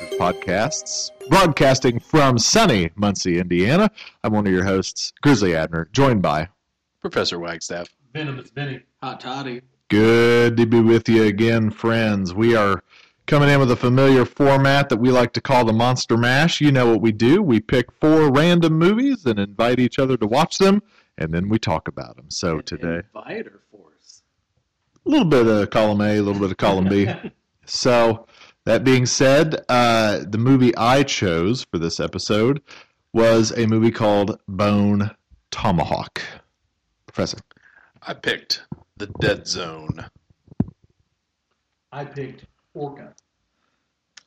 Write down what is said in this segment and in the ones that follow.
Monsters Podcasts, broadcasting from sunny Muncie, Indiana. I'm one of your hosts, Grizzly Adner, joined by Professor Wagstaff. Venomous Benny. Hot Toddy. Good to be with you again, friends. We are coming in with a familiar format that we like to call the Monster Mash. You know what we do. We pick four random movies and invite each other to watch them, and then we talk about them. So today, Invite or force? a little bit of column A, a little bit of column B. So, that being said, uh, the movie I chose for this episode was a movie called Bone Tomahawk. Professor. I picked The Dead Zone. I picked Orca.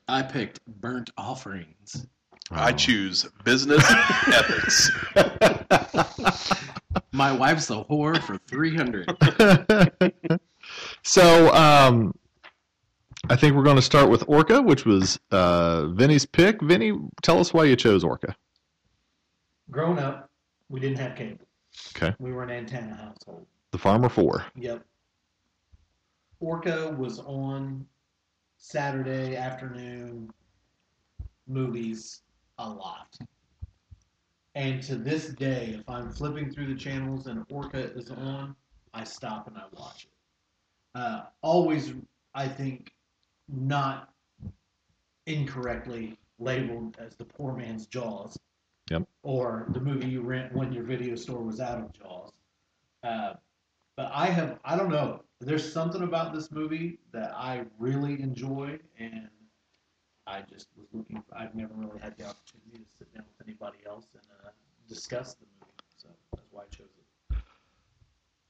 I picked burnt offerings. I choose Business Ethics. My wife's a whore for 300. so, um, I think we're going to start with Orca, which was uh, Vinny's pick. Vinny, tell us why you chose Orca. Growing up, we didn't have cable. Okay. We were an antenna household. The Farmer 4. Yep. Orca was on Saturday afternoon movies a lot. And to this day, if I'm flipping through the channels and Orca is on, I stop and I watch it. Uh, always, I think, not incorrectly labeled as the poor man's Jaws. Yep. Or the movie you rent when your video store was out of Jaws. Uh, but I have, I don't know. There's something about this movie that I really enjoy, and I just was looking. I've never really had the opportunity to sit down with anybody else and uh, discuss the movie, so that's why I chose.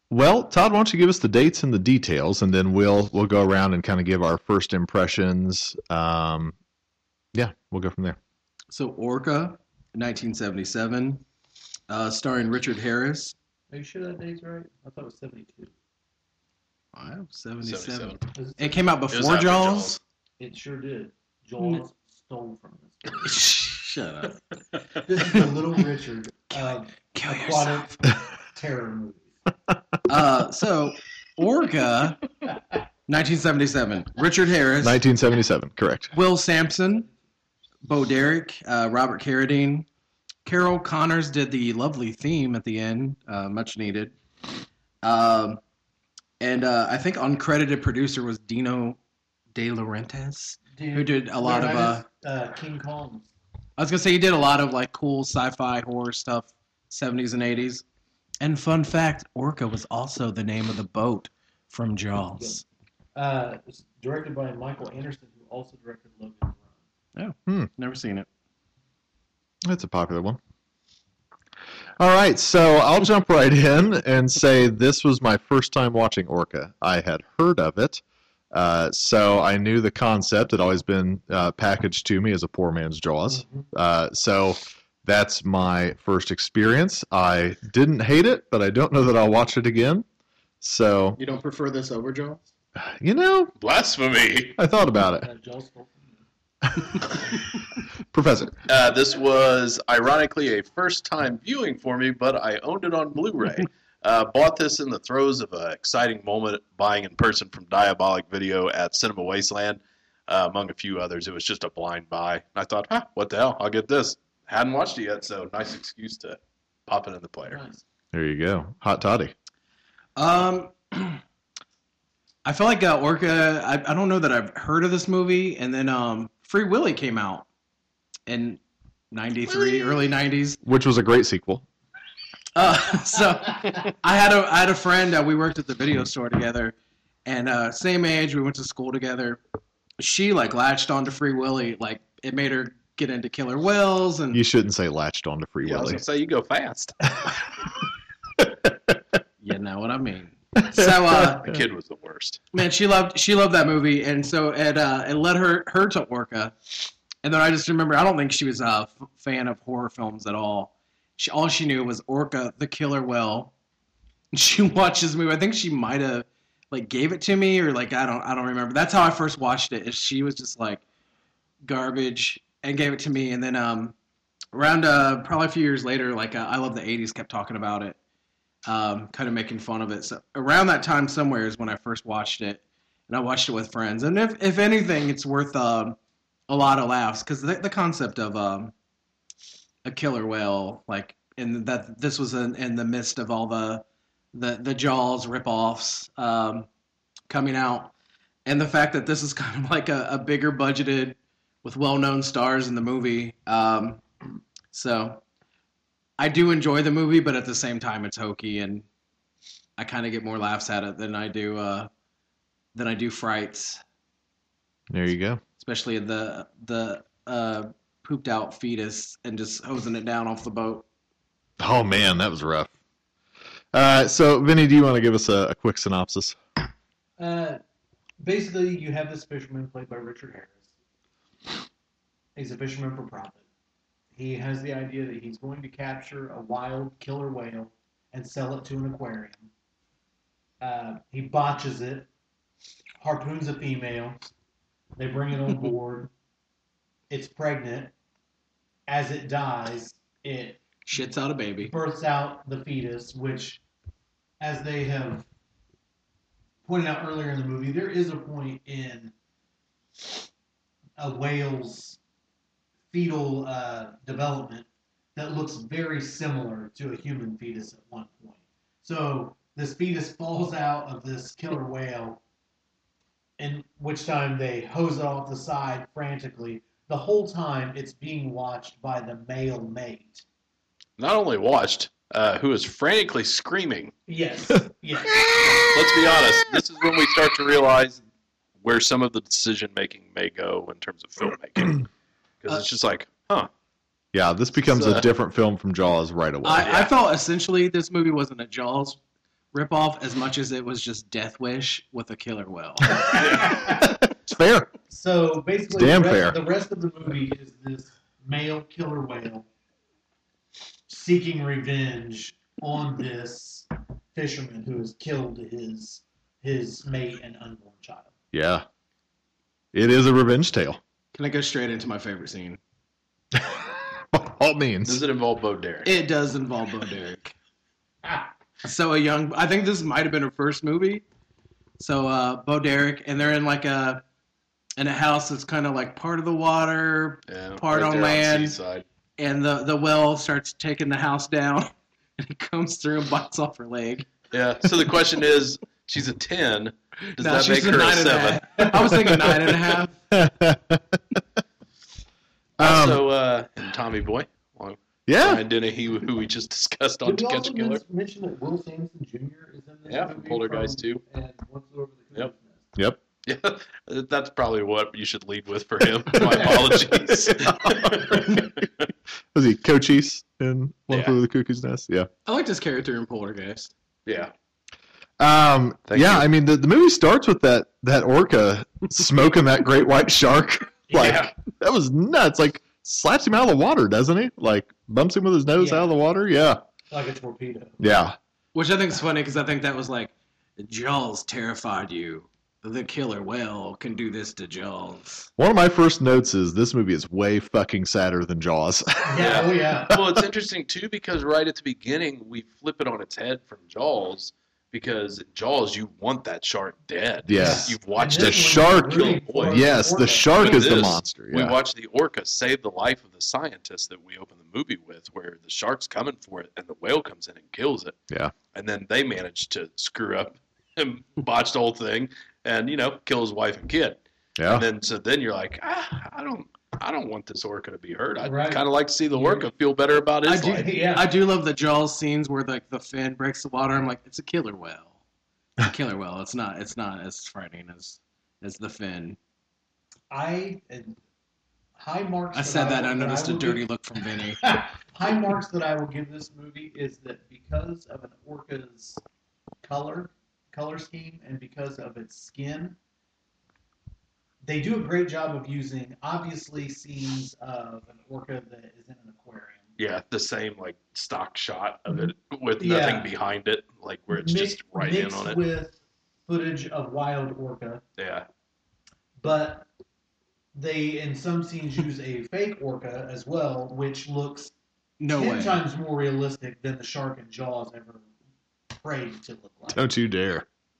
Well, Todd, why don't you give us the dates and the details, and then we'll we'll go around and kind of give our first impressions. Um, yeah, we'll go from there. So, Orca, 1977, uh, starring Richard Harris. Are you sure that date's right? I thought it was 72. Wow, 77. 77. It- It came out before after Jaws. It sure did. Jaws stole from this. movie. Shut up. This is the Little Richard of Kill aquatic terror movies. Uh, so, Orca, 1977. Richard Harris, 1977, correct. Will Sampson, Bo Derek, uh, Robert Carradine. Carol Connors did the lovely theme at the end, uh, much needed. Um, and uh, I think uncredited producer was Dino De Laurentiis, who did a lot of. Uh, uh, King Kong. I was gonna say he did a lot of like cool sci-fi horror stuff, 70s and 80s. And fun fact, Orca was also the name of the boat from Jaws. Uh, it's directed by Michael Anderson, who also directed Logan Run. Never seen it. That's a popular one. All right, so I'll jump right in and say this was my first time watching Orca. I had heard of it, uh, so I knew the concept had always been uh, packaged to me as a poor man's Jaws. Uh, so that's my first experience. I didn't hate it, but I don't know that I'll watch it again. So, You don't prefer this over Jaws? you know, Blasphemy. I thought about it. Uh, Jaws stole from Professor. Uh, this was ironically a first time viewing for me, but I owned it on Blu ray. Uh, bought this in the throes of an exciting moment buying in person from Diabolic Video at Cinema Wasteland, uh, among a few others. It was just a blind buy. I thought, huh, what the hell? I'll get this. Hadn't watched it yet, so nice excuse to pop it in the player. Nice. There you go. Hot toddy. Um, I feel like uh, Orca. I, I don't know that I've heard of this movie, and then um, Free Willy came out in '93, early '90s. Which was a great sequel. Uh, so I had a I had a friend. Uh, we worked at the video store together, and uh, same age. We went to school together. She like latched onto Free Willy. Like it made her get into Killer Whales and You shouldn't say latched onto Free Yeah, I was say you go fast. you know what I mean. So uh, The kid was the worst. man, she loved she loved that movie, and so it uh, it led her her to Orca. And then I just remember I don't think she was a f- fan of horror films at all. She all she knew was Orca the killer whale. And she watched this movie. I think she might have like gave it to me or like I don't I don't remember. That's how I first watched it. Is she was just like garbage and gave it to me, and then um around uh probably a few years later, like uh, I love the '80s kept talking about it um, kind of making fun of it. So around that time somewhere is when I first watched it, and I watched it with friends. And if if anything, it's worth um, a lot of laughs because the, the concept of um, a killer whale, like, and that this was in, in the midst of all the the the Jaws ripoffs um, coming out, and the fact that this is kind of like a, a bigger budgeted with well known stars in the movie. Um, so I do enjoy the movie, but at the same time, it's hokey, and I kind of get more laughs at it than I do uh, than I do frights, There you go. especially the the uh, pooped out fetus and just hosing it down off the boat. Oh man, that was rough. Uh, so, Vinny, do you want to give us a, a quick synopsis? Uh, basically, you have this fisherman played by Richard Harris. He's a fisherman for profit. He has the idea that he's going to capture a wild killer whale and sell it to an aquarium. Uh, he botches it, harpoons a female. They bring it on board. It's pregnant. As it dies, it Shits out a baby. births out the fetus, which, as they have pointed out earlier in the movie, there is a point in a whale's fetal uh, development that looks very similar to a human fetus at one point. So this fetus falls out of this killer whale, in which time they hose it off the side frantically. The whole time it's being watched by the male mate. Not only watched, uh, who is frantically screaming. Yes, yes. Let's be honest. This is when we start to realize where some of the decision making may go in terms of filmmaking, because uh, it's just like, huh? Yeah, this becomes So- a different film from Jaws right away. I, I felt essentially this movie wasn't a Jaws ripoff as much as it was just Death Wish with a killer whale. it's fair. So basically, It's damn the, rest, fair. the rest of the movie is this male killer whale seeking revenge on this fisherman who has killed his his mate and unborn child. Yeah, it is a revenge tale. Can I go straight into my favorite scene? By all means. Does it involve Bo Derek? It does involve Bo Derek. Ah, So a young, I think this might have been her first movie. So uh, Bo Derek, and they're in like a in a house that's kind of like part of the water, Yeah, Part on there land. Seaside. and the the well starts taking the house down, and he comes through and bites off her leg. Yeah. So the question is, she's a ten. Does No, that she's make her a nine and seven? half. I was thinking nine and a half. Um, Also, uh, and Tommy Boy, well, yeah, Brian Dennehy, who who we just discussed on did To we Catch a Killer. men- mention that Will Sampson Jr. is in this Yeah, movie from Poltergeist from- 2. And One Over the Yep. Nest? yep. Yeah, that's probably what you should lead with for him. My apologies. Was he Cochise in One Yeah. Flew Over the Cuckoo's Nest? Yeah. I liked his character in Poltergeist. yeah. Um, Thank yeah, you. I mean the, the movie starts with that that orca smoking that great white shark. Like Yeah. that was nuts. Like slaps him out of the water, doesn't he? Like bumps him with his nose Yeah. out of the water. Yeah, Like a torpedo. yeah. Which I think is funny because I think that was like Jaws terrified you. The killer whale can do this to Jaws. One of my first notes is this movie is way fucking sadder than Jaws. Yeah, Yeah. oh yeah. well, it's interesting too because right at the beginning we flip it on its head from Jaws because Jaws you want that shark dead. Yes. you've watched the it. shark- really Kill yes, the shark is the This, monster. We Yeah. watch the orca save the life of the scientist that we open the movie with, where the shark's coming for it and the whale comes in and kills it. Yeah. And then they manage to screw up and botch the whole thing and, you know, kill his wife and kid. Yeah. And then so then you're like, ah, I don't I don't want this orca to be hurt. I'd Right. kind of like to see the You're- orca feel better about I do, life. Yeah. I do love the Jaws scenes where like the fin breaks the water. I'm like, it's a killer whale. It's a killer whale. It's not. It's not as frightening as as the fin. I and high marks. I said that. will- I noticed a will dirty give- look from Vinny. high marks that I will give this movie is that because of an orca's color, color scheme, and because of its skin, they do a great job of using obviously scenes of an orca that is in an aquarium. Yeah, the same like stock shot of mm-hmm. it with Yeah. nothing behind it, like where it's Mix- just right in on it. with footage of wild orca, Yeah, but they in some scenes use a fake orca as well, which looks No ten way. times more realistic than the shark in Jaws ever prayed to look like. Don't you dare.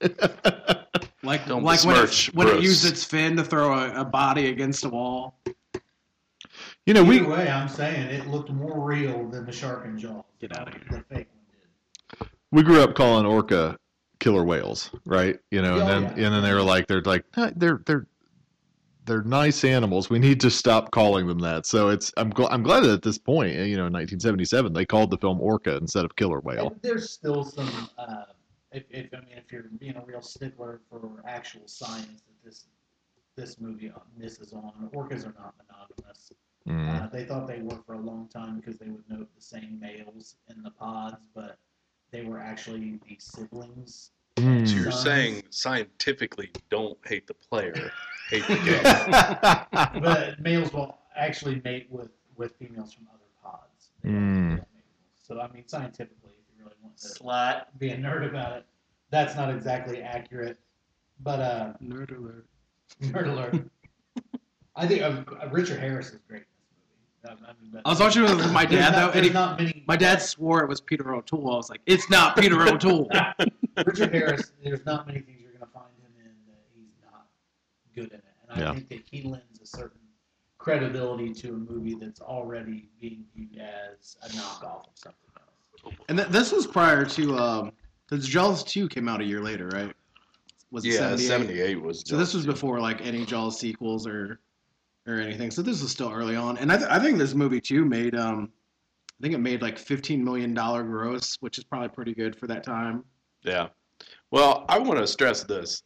Like Don't like when it, when it used its fin to throw a, a body against a wall. You know, we way, I'm saying it looked more real than the shark and Jaws. Get outta here. The fake one did. we grew up calling orca killer whales, right? You know, and Oh, then yeah. and then they were like, they're like, "Nah, they're they're they're nice animals. We need to stop calling them that. So it's I'm gl- I'm glad that at this point, you know, in 1977, they called the film Orca instead of Killer Whale. And There's still some. Uh, if, if I mean, if you're being a real stickler for actual science, that this this movie misses on. Orcas are not monogamous. Mm. Uh, they thought they were for a long time because they would note the same males in the pods, but they were actually the siblings. so Mm. you're Sons. saying scientifically, don't hate the player, hate the game. But males will actually mate with, with females from other pods. Mm. they don't mate with- So I mean, scientifically, Slut. be a nerd about it, that's not exactly accurate. But uh, Nerd alert. nerd alert. I think uh, uh, Richard Harris is great in this movie. Um, I, mean, but I was watching it with my dad not, though, and he, not many. my dad swore it was Peter O'Toole. I was like, it's not Peter O'Toole. Richard Harris, there's not many things you're going to find him in that he's not good in it. And I Yeah. think that he lends a certain credibility to a movie that's already being viewed as a knockoff of something else. And th- this was prior to um, because Jaws two came out a year later, right? Was it yeah, 78? 78 was. So this was before like any Jaws sequels or or anything. So this was still early on, and I, th- I think this movie too made um, I think it made like fifteen million dollar gross, which is probably pretty good for that time. Yeah. Well, I want to stress this.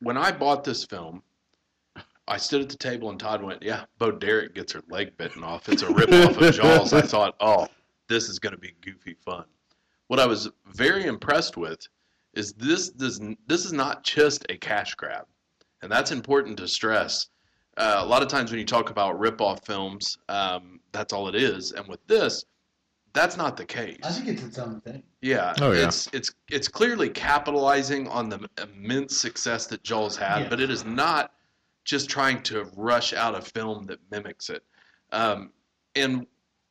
When I bought this film, I stood at the table and Todd went, "Yeah, Bo Derek gets her leg bitten off. It's a rip off of Jaws." I thought, "Oh, this is going to be goofy fun." What I was very impressed with is this does this is not just a cash grab, and that's important to stress. Uh, a lot of times when you talk about rip off films, um, that's all it is, and with this, that's not the case. I think it's its own thing. Yeah, Oh, yeah. it's it's it's clearly capitalizing on the immense success that Jaws had, Yeah. but it is not just trying to rush out a film that mimics it. Um, and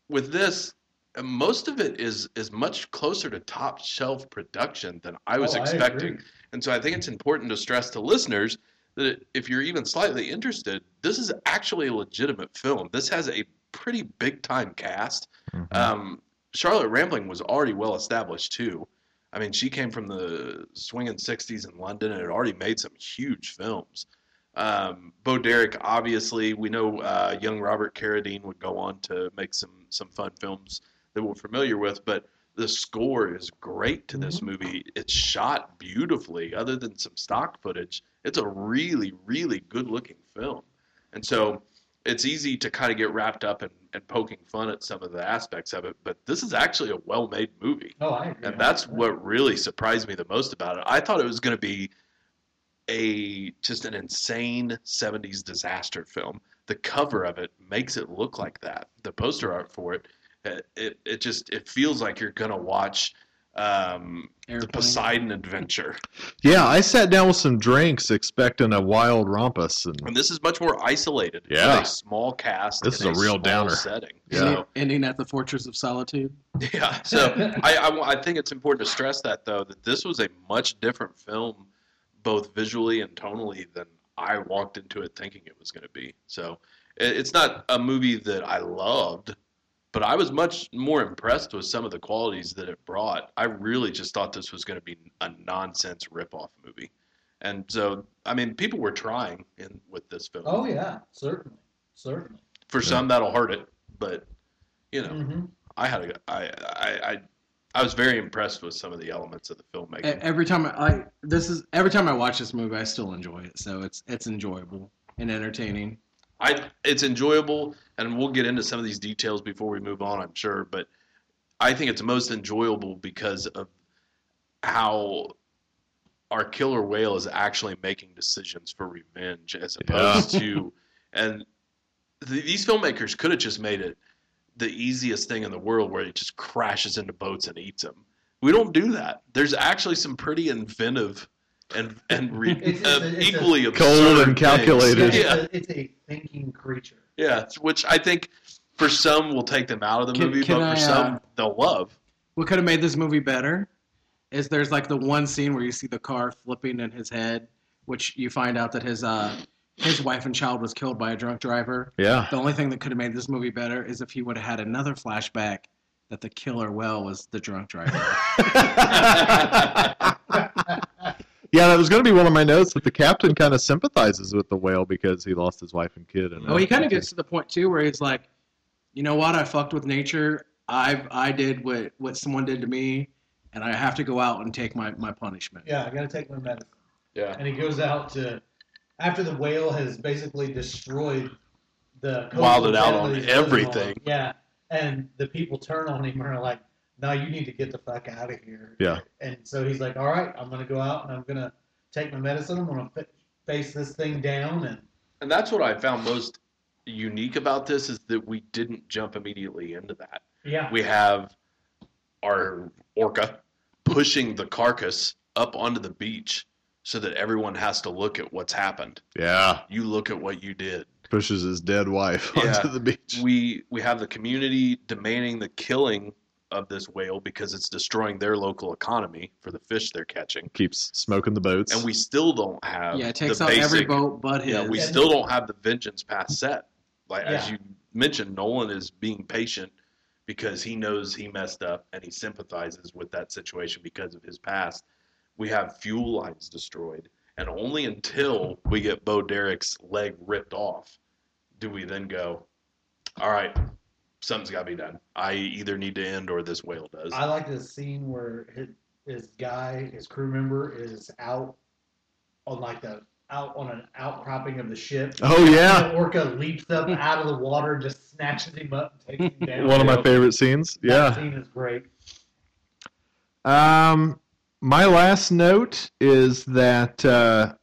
with this, most of it is is much closer to top shelf production than I was Oh, expecting. agree. And so I think it's important to stress to listeners that if you're even slightly interested, this is actually a legitimate film. This has a pretty big time cast. Mhm. Um, Charlotte Rampling was already well established too. I mean, she came from the swinging '60s in London and had already made some huge films. Um, Bo Derek, obviously, we know uh, young Robert Carradine would go on to make some some fun films that we're familiar with, but the score is great to this mm-hmm. movie. It's shot beautifully. Other than some stock footage, it's a really, really good looking film. And so it's easy to kind of get wrapped up in, in poking fun at some of the aspects of it, but this is actually a well made movie. Oh, I agree. And that's what really surprised me the most about it. I thought it was going to be a just an insane 70s disaster film. The cover of it makes it look like that. The poster art for it, it it, it just it feels like you're going to watch um, the Poseidon Adventure. Yeah, I sat down with some drinks expecting a wild rumpus, and And this is much more isolated. It's Yeah. a small cast. This is a real small downer. setting. Yeah. So, Ending, ending at the Fortress of Solitude. Yeah. So I, I, I think it's important to stress that though that this was a much different film, both visually and tonally, than I walked into it thinking it was going to be. So it, it's not a movie that I loved, but I was much more impressed with some of the qualities that it brought. I really just thought this was going to be a nonsense ripoff movie, and so I mean, people were trying in with this film. Oh yeah, certainly, certainly. For Yeah. some, that'll hurt it, but you know, Mhm. I had a, I, I, I, I was very impressed with some of the elements of the filmmaking. Every time I, I this is every time I watch this movie, I still enjoy it. So it's it's enjoyable and entertaining. I, it's enjoyable, and we'll get into some of these details before we move on, I'm sure. But I think it's most enjoyable because of how our killer whale is actually making decisions for revenge, as opposed to, and th- these filmmakers could have just made it the easiest thing in the world, where it just crashes into boats and eats them. We don't do that. There's actually some pretty inventive and and re, It's- it's uh, a- it's a- equally Cold and things. calculated. Yeah, Yeah, It's, a, it's a thinking creature. yeah, which I think for some will take them out of the Can- movie, can but I, for some uh, they'll love. What could have made this movie better is there's like the one scene where you see the car flipping in his head, which you find out that his uh his wife and child was killed by a drunk driver. Yeah. The only thing that could have made this movie better is if he would have had another flashback that the killer well was the drunk driver. yeah, that was going to be one of my notes that the captain kind of sympathizes with the whale because he lost his wife and kid. And oh, he kind of gets to the point too where he's like, you know what? I fucked with nature. I I did what what someone did to me, and I have to go out and take my my punishment. Yeah, I got to take my medicine. Yeah, And he goes out to, after the whale has basically destroyed the coastal Wilded out on that he's living everything. Yeah, and the people turn on him and are like, "No, you need to get the fuck out of here." Yeah. And so he's like, "All right, I'm gonna go out and I'm gonna take my medicine. I'm gonna fa- face this thing down." And and that's what I found most unique about this is that we didn't jump immediately into that. yeah, We have our orca pushing the carcass up onto the beach so that everyone has to look at what's happened. Yeah. You look at what you did. Pushes his dead wife Yeah. onto the beach. we we have the community demanding the killing of this whale because it's destroying their local economy for the fish they're catching, Keeps smoking the boats. and we still don't have Yeah, it takes the out basic, every boat but his. Yeah, we And- still don't have the vengeance path set. Like as you mentioned, Nolan is being patient because he knows he messed up and he sympathizes with that situation because of his past. We have fuel lines destroyed, and only until we get Bo Derek's leg ripped off do we then go, all right, something's got to be done. I either need to end or this whale does. I like the scene where his, his guy, his crew member, is out on like the out on an outcropping of the ship. oh yeah, The orca leaps up out of the water, just snatches him up, and takes him down. one of my favorite scenes. That Yeah. scene is great. Um, my last note is that uh,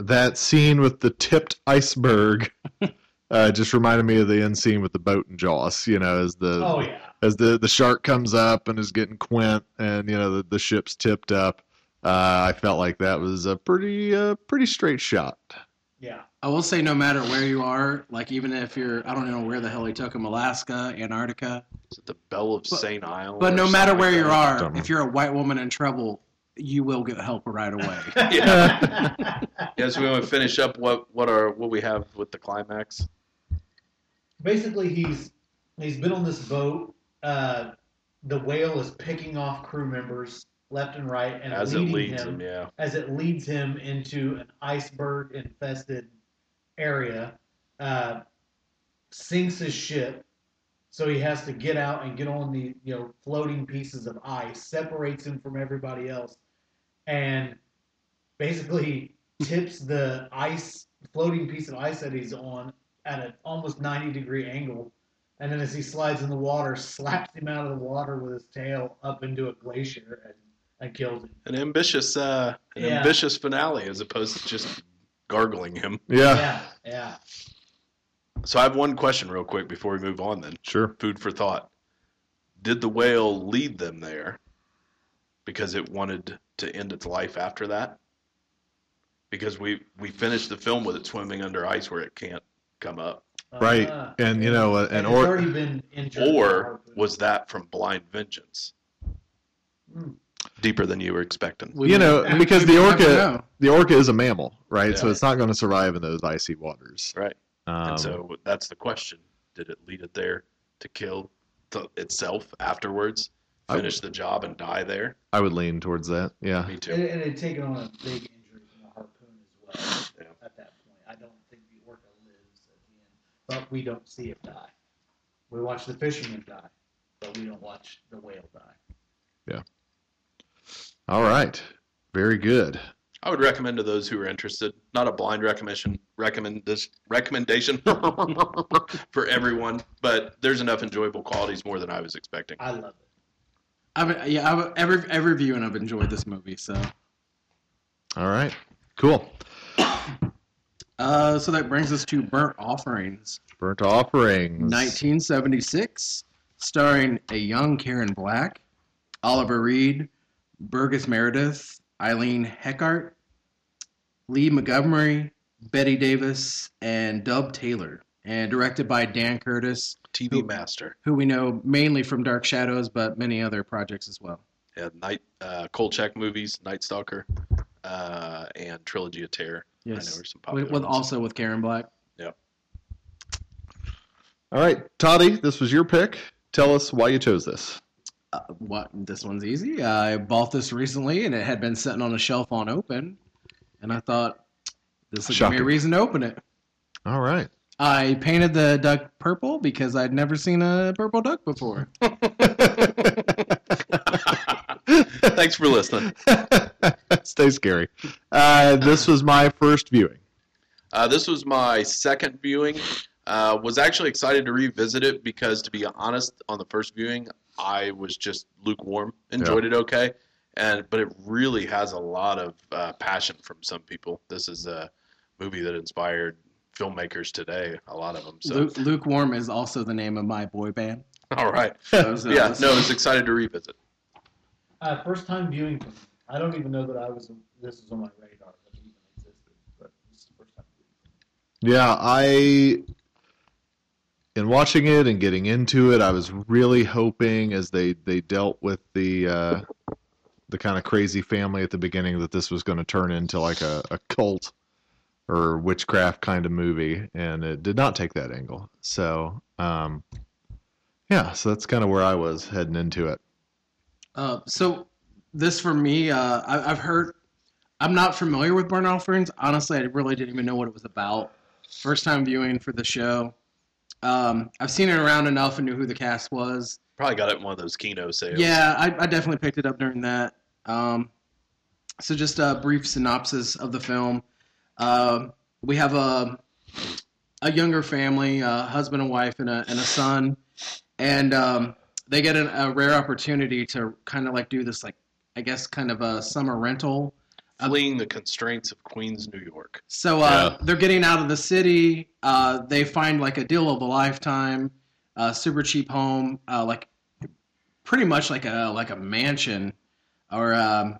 that scene with the tipped iceberg uh, just reminded me of the end scene with the boat and Jaws. You know, as the Oh yeah, as the the shark comes up and is getting Quint, and you know the, the ship's tipped up. Uh, I felt like that was a pretty uh, pretty straight shot. yeah. I will say, no matter where you are, like even if you're, I don't know where the hell he took him, Alaska, Antarctica, Is it the Bell of But- St. Isle? but no matter where like you are, if you're a white woman in trouble, you will get help right away. Yeah. Yes, we want to finish up what what are what we have with the climax. Basically, he's he's been on this boat. Uh, the whale is picking off crew members left and right, and as it leading leads him him, yeah. as it leads him into an iceberg infested area, uh, sinks his ship. So he has to get out and get on the you know floating pieces of ice, separates him from everybody else, and basically tips the ice floating piece of ice that he's on at an almost 90 degree angle. And then as he slides in the water, slaps him out of the water with his tail up into a glacier and, and kills him. An ambitious uh an Yeah. ambitious finale as opposed to just gargling him. Yeah, yeah. yeah. So I have one question real quick before we move on then. sure. Food for thought. Did the whale lead them there because it wanted to end its life after that? Because we we finished the film with it swimming under ice where it can't come up. Right, Ah. and you know, uh, And and or already been Or was that from blind vengeance? Hmm. Deeper than you were expecting. We You know, may- because the orca- know. the orca is a mammal, right? So it's not going to survive in those icy waters. Right. Um, and so that's the question. Did it lead it there to kill the, itself afterwards? I- Finish the job and die there? I would lean towards that. Yeah. Me too. and it had taken on a big injury from the harpoon as well Yeah. at that point. I don't think the orca lives at the end. But we don't see it die. We watch the fisherman die, but we don't watch the whale die. Yeah. All right. Very good. I would recommend to those who are interested, not a blind recommendation, recommend this recommendation for everyone, but there's enough enjoyable qualities more than I was expecting. I love it. I've, yeah, I've, every every viewing I've enjoyed this movie. So, All right. Cool. Uh, so that brings us to Burnt Offerings, Burnt Offerings. 1976, starring a young Karen Black, Oliver Reed, Burgess Meredith, Eileen Heckart, Lee Montgomery, Bette Davis, and Dub Taylor, and directed by Dan Curtis, TV Master, who we know mainly from Dark Shadows, but many other projects as well. yeah, Night uh, Kolchak movies, Night Stalker, uh, and Trilogy of Terror. I Yes, some with, with also with Karen Black. Yep. All right. Toddy, this was your pick. Tell us why you chose this. Uh, what this one's easy. I bought this recently, and it had been sitting on a shelf on open, and I thought this would give me a reason to open it. All right. I painted the duck purple because I'd never seen a purple duck before. Thanks for listening. Stay scary. Uh, this was my first viewing. Uh, this was my second viewing. Uh, was actually excited to revisit it because, to be honest, on the first viewing, I was just lukewarm. Enjoyed it okay, and but it really has a lot of uh, passion from some people. This is a movie that inspired filmmakers today. A lot of them. So, Luke, lukewarm is also the name of my boy band. all right. So, so yeah, no, I was excited to revisit. Uh, first time viewing me. I don't even know that I was. This was on my radar that even existed, but this is the first time. Yeah, I in watching it and getting into it, I was really hoping as they they dealt with the uh, the kind of crazy family at the beginning that this was going to turn into like a, a cult or witchcraft kind of movie, and it did not take that angle. So, um, yeah, so that's kind of where I was heading into it. Uh, so this for me, uh, I, I've heard. I'm not familiar with Burn Offerings. Honestly, I really didn't even know what it was about. First time viewing for the show. Um, I've seen it around enough and knew who the cast was. Probably got it in one of those Kino sales. Yeah, I, I definitely picked it up during that. Um, so just a brief synopsis of the film. Um we have a a younger family, a husband and wife, and a and a son, and um, they get an, a rare opportunity to kind of like do this, like I guess, kind of a summer rental. Fleeing the constraints of Queens, New York. So uh, they're getting out of the city. Uh, they find like a deal of a lifetime, uh, super cheap home, uh, like pretty much like a like a mansion, or um,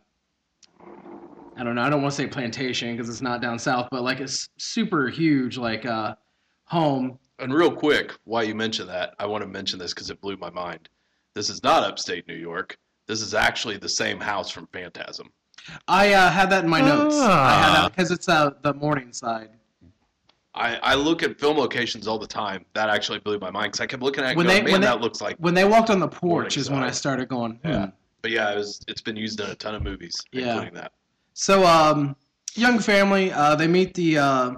I don't know. I don't want to say plantation because it's not down south, but like a s- super huge like uh, home. And real quick, why you mentioned that, I want to mention this because it blew my mind. This is not upstate New York. This is actually the same house from Phantasm. I uh, had that in my notes. I had Ah. that because it's uh, the Morningside. I, I look at film locations all the time. That actually blew my mind because I kept looking at it When going, they- man, when they- that looks like. When they walked on the porch is when I started going. Hmm. Yeah. But yeah, it was, it's been used in a ton of movies, Yeah. including that. So, um, young family, uh, they meet the uh,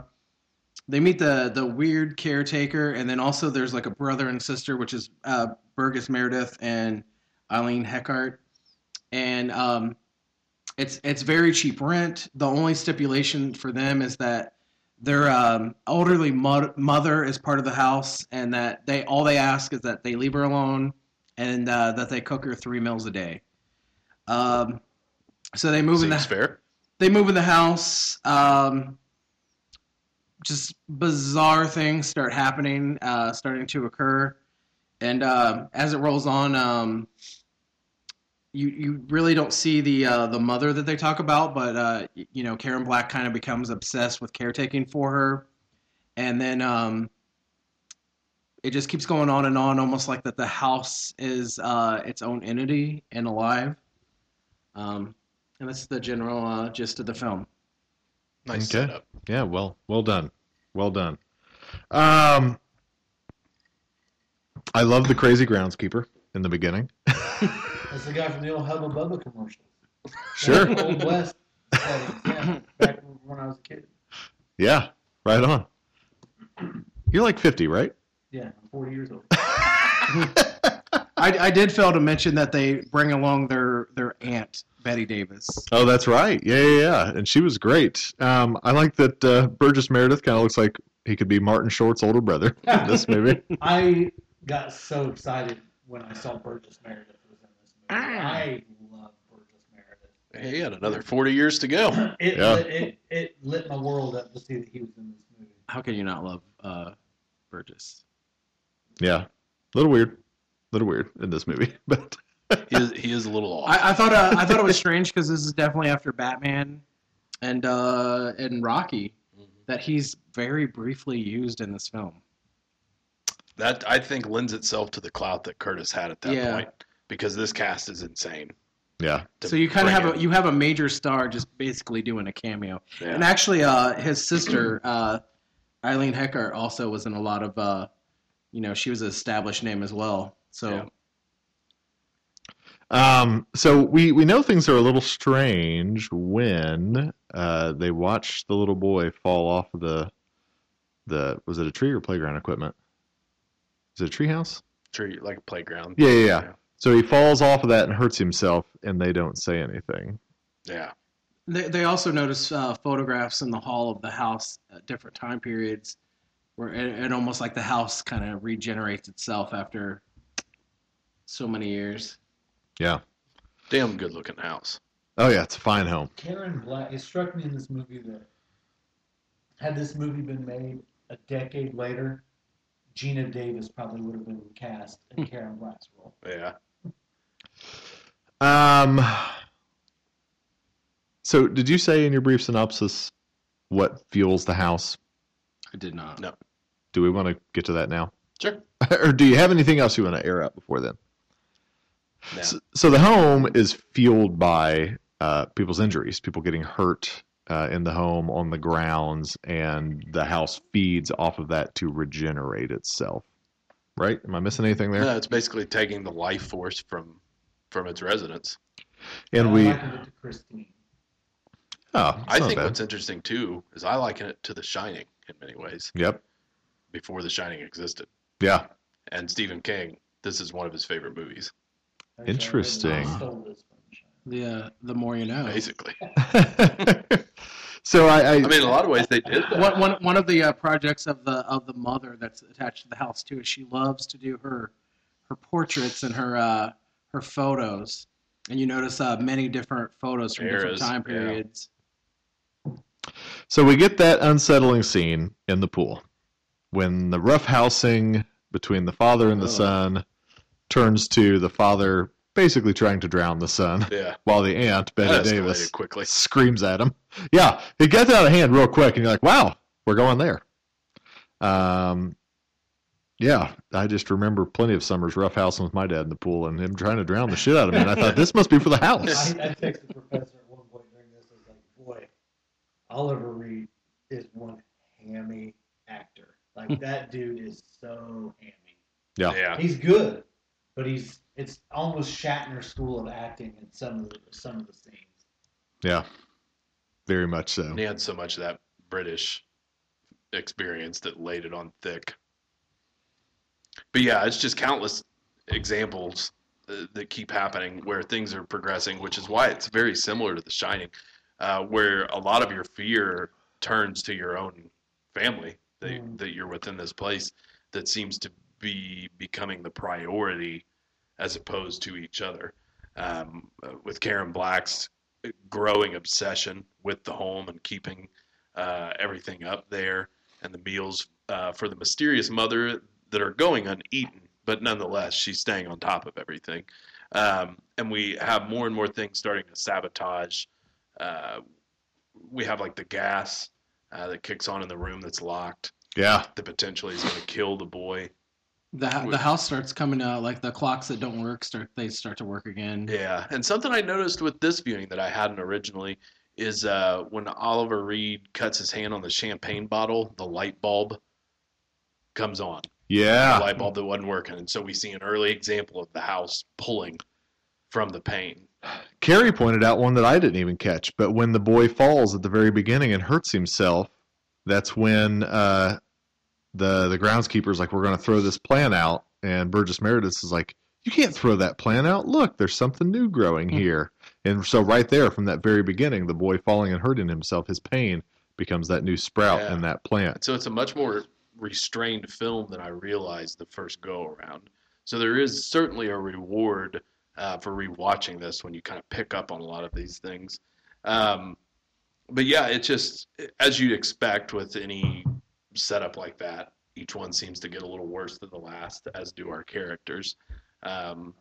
they meet the the weird caretaker, and then also there's like a brother and sister, which is uh, Burgess Meredith and Eileen Heckart, and um, it's it's very cheap rent. The only stipulation for them is that their um, elderly mo- mother is part of the house, and that they all they ask is that they leave her alone, and uh, that they cook her three meals a day. Um, so they move in the Seems fair. they move in the house. Um, just bizarre things start happening, uh, starting to occur, and uh, as it rolls on, um, you you really don't see the uh, the mother that they talk about, but uh, you know Karen Black kind of becomes obsessed with caretaking for her, and then um, it just keeps going on and on, almost like that the house is uh, its own entity and alive. Um, and that's the general uh, gist of the film. Nice Okay. setup. Yeah, well, well done, well done. Um, I love the crazy groundskeeper in the beginning. That's the guy from the old Hubba Bubba commercials. Sure. Old West. Yeah, back when I was a kid. Yeah, right on. You're like 50, right? Yeah, I'm 40 years old. I, I did fail to mention that they bring along their their aunt Bette Davis. Oh, that's right. Yeah, yeah, yeah. And she was great. Um, I like that uh, Burgess Meredith kind of looks like he could be Martin Short's older brother in this movie. I got so excited when I saw Burgess Meredith was in this movie. Ah. I love Burgess Meredith. He had another 40 years to go. It, Yeah. lit, it it lit my world up to see that he was in this movie. How can you not love uh, Burgess? Yeah, a little weird, a little weird in this movie, but He is, he is a little off. I, I thought uh, I thought it was strange because this is definitely after Batman and uh, and Rocky that he's very briefly used in this film. That I think lends itself to the clout that Curtis had at that Yeah. point because this cast is insane. yeah, So you kind of bring have a you have a major star just basically doing a cameo. Yeah. And actually, uh, his sister uh, Eileen Heckart also was in a lot of uh, you know she was an established name as well. So Yeah. Um, so we, we know things are a little strange when uh, they watch the little boy fall off of the the was it a tree or playground equipment? Is it a tree house? Tree like a playground. Yeah, yeah, yeah. So he falls off of that and hurts himself, and they don't say anything. Yeah. They, they also notice uh, photographs in the hall of the house at different time periods, where it, it almost like the house kind of regenerates itself after so many years. Yeah. Damn good looking house. Oh yeah, it's a fine home. Karen Black. It struck me in this movie that had this movie been made a decade later, Geena Davis probably would have been cast in Karen Black's role. Yeah. Um. So did you say in your brief synopsis what fuels the house? I did not. No. Do we want to get to that now, Sure. or do you have anything else you want to air out before then? Yeah. So, so the home is fueled by uh, people's injuries, people getting hurt uh, in the home on the grounds, and the house feeds off of that to regenerate itself. Right? Am I missing anything there? No, it's basically taking the life force from from its residents. and I we, likened it to Christine. oh, I think bad. what's interesting too is I liken it to The Shining in many ways Yep. before The Shining existed. Yeah. And Stephen King, this is one of his favorite movies, Actually, I Interesting. stole this from China. The uh, the more you know. basically. so I, I, I mean, in a lot of ways they did that. One, one, one of the uh, projects of the of the mother that's attached to the house too is she loves to do her her portraits and her uh, her photos, and you notice uh, many different photos from different Eras, time yeah. periods. So we get that unsettling scene in the pool when the roughhousing between the father and the Oh. son turns to the father basically trying to drown the son Yeah. while the aunt, Bette Davis, quickly. screams at him. Yeah, it gets out of hand real quick, and you're like, wow, we're going there. Um, yeah, I just remember plenty of summers roughhousing with my dad in the pool and him trying to drown the shit out of me. And I thought, this must be for the I, house. I texted the professor at one point during this. I was like, boy, Oliver Reed is one hammy actor. Like, that dude is so hammy. Yeah. Yeah. He's good, but he's it's almost Shatner school of acting in some of the some of the scenes. Yeah, very much so. And he had so much of that British experience that laid it on thick. But yeah, it's just countless examples uh, that keep happening where things are progressing, which is why it's very similar to The Shining, uh, where a lot of your fear turns to your own family that, Mm. that you're within this place that seems to be becoming the priority as opposed to each other. Um, uh, with Karen Black's growing obsession with the home and keeping uh, everything up there and the meals uh, for the mysterious mother that are going uneaten, but nonetheless, she's staying on top of everything. Um, and we have more and more things starting to sabotage. Uh, we have like the gas uh, that kicks on in the room that's locked Yeah, that potentially is going to kill the boy. The hou- the house starts coming out like the clocks that don't work start they start to work again. Yeah, and something I noticed with this viewing that I hadn't originally is uh, when Oliver Reed cuts his hand on the champagne bottle, the light bulb comes on. The yeah. light bulb that wasn't working, and so we see an early example of the house pulling from the pain. Carrie pointed out one that I didn't even catch, but when the boy falls at the very beginning and hurts himself, that's when uh, the the groundskeeper's like, "We're going to throw this plant out," and Burgess Meredith is like, "You can't throw that plant out. Look, there's something new growing Hmm. here." And so right there, from that very beginning, the boy falling and hurting himself, his pain becomes that new sprout Yeah. in that plant. So it's a much more restrained film than I realized the first go around. So there is certainly a reward uh, for rewatching this when you kind of pick up on a lot of these things. Um, but yeah, it's just as you'd expect with any setup like that, each one seems to get a little worse than the last, as do our characters. Um,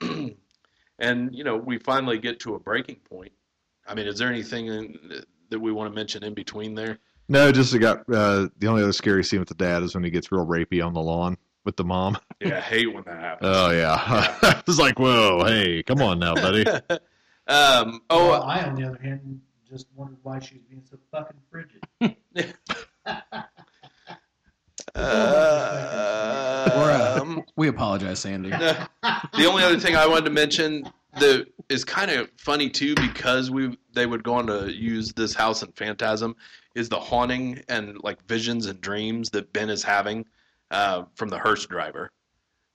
and you know, we finally get to a breaking point. I mean, is there anything in, that we want to mention in between there? No, just it got uh, the only other scary scene with the dad is when he gets real rapey on the lawn with the mom. Yeah, I hate when that happens. Oh yeah, I was like, "Whoa, hey, come on now, buddy." um, oh, Well, I, on the other hand, just wondered why she was being so fucking frigid. Uh, um, We apologize, Sandy. the only other thing I wanted to mention that is kind of funny too, because we they would go on to use this house in Phantasm, is the haunting and like visions and dreams that Ben is having uh, from the hearse driver.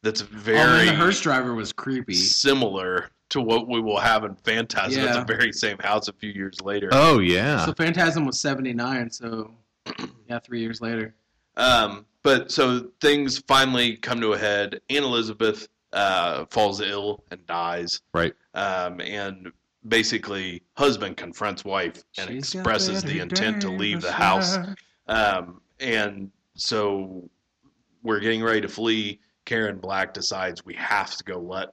That's Oh, man, very the hearse driver was creepy. similar to what we will have in Phantasm at Yeah. the very same house a few years later. Oh yeah, So Phantasm was 79, so yeah, three years later. Um, but so things finally come to a head. Aunt Elizabeth uh, falls ill and dies. Right. Um, and basically, husband confronts wife and She's expresses the intent to leave the house. Um, and so we're getting ready to flee. Karen Black decides we have to go let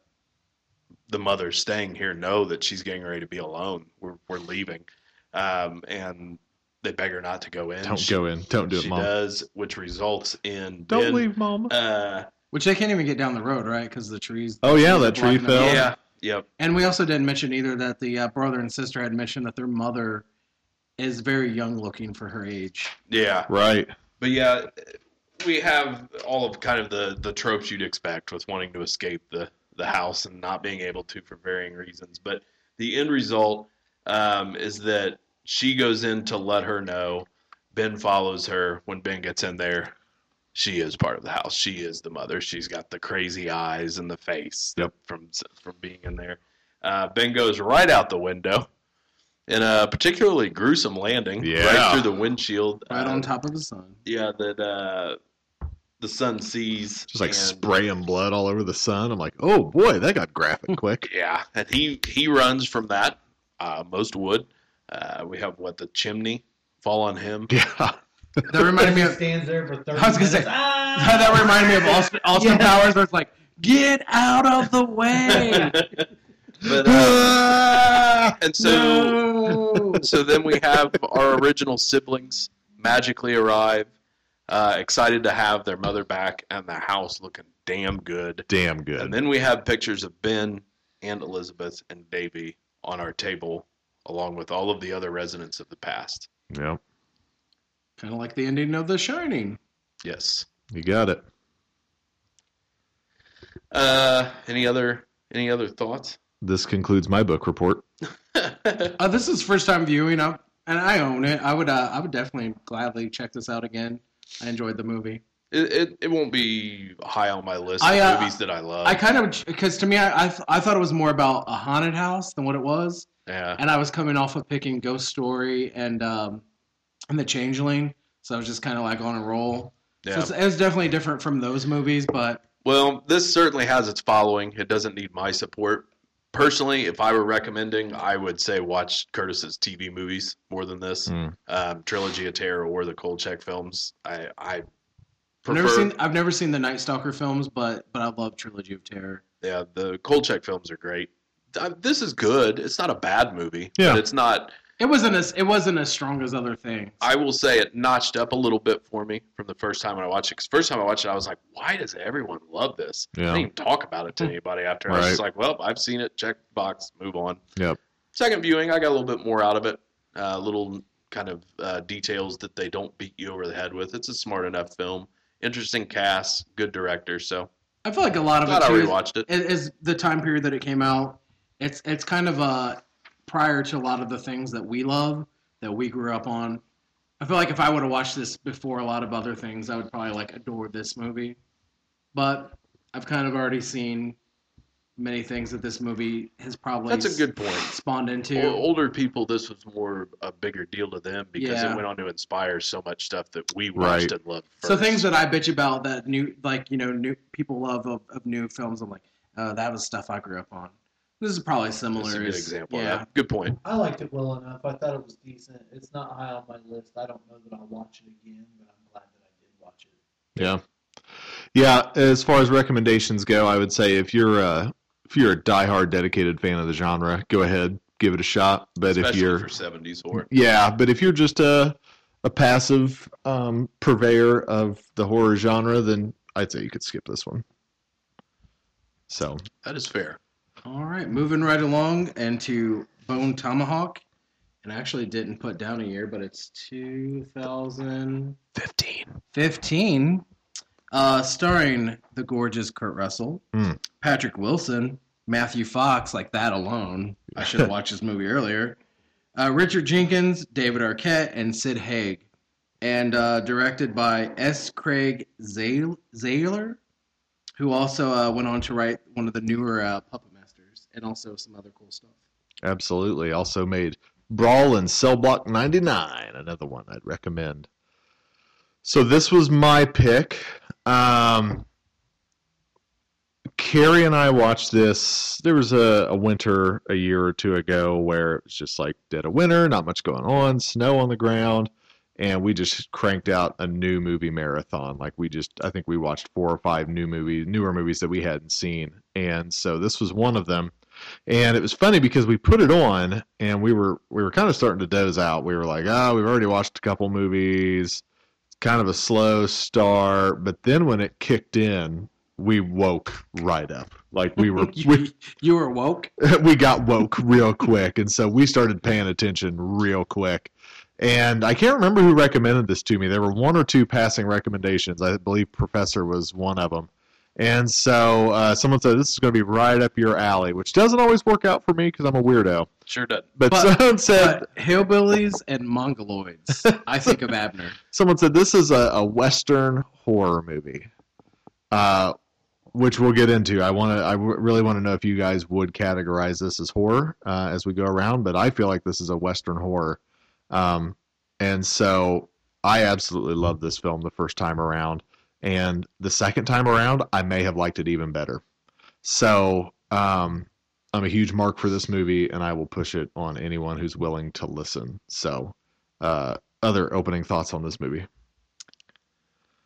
the mother staying here know that she's getting ready to be alone. We're, we're leaving. Um, and they beg her not to go in. don't She- go in, don't do it, she mom. does, which results in Don't Ben, leave, mom. Uh, Which they can't even get down the road, right? Because the trees. Oh, yeah, trees are that tree blocking them fell. yeah, yep, And we also didn't mention either that the uh, brother and sister had mentioned that their mother is very young looking for her age. yeah. right. But yeah, we have all of kind of the the tropes you'd expect with wanting to escape the the house and not being able to for varying reasons. But the end result um, is that she goes in to let her know. Ben follows her. When Ben gets in there, she is part of the house. She is the mother. She's got the crazy eyes and the face Yep. from from being in there. Uh, ben goes right out the window in a particularly gruesome landing, Yeah. right through the windshield, Right uh, on top of the son. yeah, that uh, the son sees. Just like and- spraying blood all over the son. I'm like, oh boy, that got graphic quick. Yeah, and he he runs from that. Uh, most would. Uh, we have what the chimney fall on him. Yeah. That reminded me of. stands there for 30 I was gonna say. Ah! that reminded me of Austin, Austin Yeah. Powers, where it's like, get out of the way. but uh, and so No. so then we have our original siblings magically arrive, uh, excited to have their mother back and the house looking damn good. Damn good. And then we have pictures of Ben and Elizabeth and Davy on our table, along with all of the other residents of the past. yeah, Kind of like the ending of The Shining. Yes. you got it. Uh, any other any other thoughts? This concludes my book report. Uh, this is first time viewing, I, and I own it. I would, uh, I would definitely gladly check this out again. I enjoyed the movie. It, it, it won't be high on my list I, of uh, movies that I love. I kind of because to me, I, I th- I thought it was more about a haunted house than what it was, yeah. and I was coming off of picking Ghost Story and um, and The Changeling, so I was just kind of like on a roll. So Yeah. it's, it was definitely different from those movies, but Well, this certainly has its following. It doesn't need my support. Personally, if I were recommending, I would say watch Curtis's TV movies more than this. Mm. Um, Trilogy of Terror or the Kolchak films. I, I I've prefer. never seen I've never seen the Night Stalker films, but but I love Trilogy of Terror. Yeah, the Kolchak films are great. Uh, This is good. It's not a bad movie. Yeah. But it's not. It wasn't as it wasn't as strong as other things. I will say it notched up a little bit for me from the first time when I watched it. Because first time I watched it, I was like, "Why does everyone love this?" I didn't even talk about it to anybody after. I was just like, "Well, I've seen it. Check box. Move on." Yep. Second viewing, I got a little bit more out of it. Uh, little kind of uh, details that they don't beat you over the head with. It's a smart enough film. Interesting cast, good director. So I feel like a lot of glad it I too is- rewatched it. is, is the time period that it came out. It's it's kind of uh prior to a lot of the things that we love that we grew up on. I feel like if I would have watched this before a lot of other things, I would probably like adore this movie. But I've kind of already seen many things that this movie has probably That's a good point. spawned into. O- older people, this was more a bigger deal to them because Yeah. it went on to inspire so much stuff that we Right. watched and loved. First. So things that I bitch about that new, like you know, new people love of, of new films. I'm like, uh, that was stuff I grew up on. This is probably similar. This similar. is a good example. Yeah, Of. Good point. I liked it well enough. I thought it was decent. It's not high on my list. I don't know that I'll watch it again, but I'm glad that I did watch it. Yeah. Yeah, as far as recommendations go, I would say if you're a if you're a diehard dedicated fan of the genre, go ahead, give it a shot. But Especially if you're for seventies horror. Yeah, but if you're just a a passive um, purveyor of the horror genre, then I'd say you could skip this one. So That is fair. All right, moving right along into Bone Tomahawk, and I actually didn't put down a year, but it's 2015, Fifteen. uh, starring the gorgeous Kurt Russell, Hmm. Patrick Wilson, Matthew Fox, like that alone. I should have watched this movie earlier. Uh, Richard Jenkins, David Arquette, and Sid Haig, and uh, directed by S. Craig Zahler, who also uh, went on to write one of the newer uh, Puppet and also some other cool stuff. absolutely, also made Brawl in Cell Block 99, another one I'd recommend. So this was my pick. Um, Carrie and I watched this. There was a, a winter a year or two ago where it was just like dead of winter, not much going on, snow on the ground, and we just cranked out a new movie marathon. Like we just, I think we watched four or five new movies, newer movies that we hadn't seen, and so this was one of them. And it was funny because we put it on and we were we were kind of starting to doze out. We were like, ah, we've already watched a couple movies. It's kind of a slow start, but then when it kicked in, we woke right up. Like we were we, you, you were woke. we got woke real quick and so we started paying attention real quick and i can't remember who recommended this to me there were one or two passing recommendations i believe professor was one of them and so uh, someone said this is going to be right up your alley which doesn't always work out for me because i'm a weirdo Sure does. but, But- someone said But hillbillies and mongoloids. I think of Abner. someone said this is a, a western horror movie uh, which we'll get into i want to i w- really want to know if you guys would categorize this as horror uh, as we go around but i feel like this is a western horror um, and so i absolutely loved this film the first time around and the second time around i may have liked it even better so um, i'm a huge mark for this movie and i will push it on anyone who's willing to listen so uh, other opening thoughts on this movie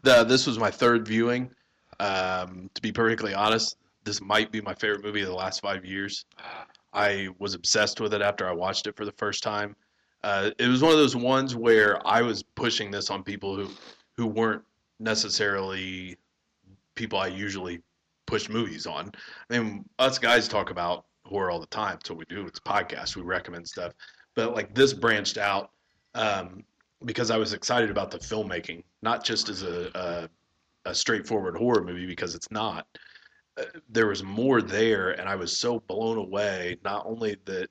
The, this was my third viewing. Um, to be perfectly honest, this might be my favorite movie of the last five years. I was obsessed with it after I watched it for the first time. Uh, it was one of those ones where I was pushing this on people who, who weren't necessarily people I usually push movies on. I mean, us guys talk about horror all the time. What we do. It's podcasts. We recommend stuff. But like this branched out um, because I was excited about the filmmaking, not just as a, a, a straightforward horror movie because it's not. Uh, there was more there, and I was so blown away. Not only that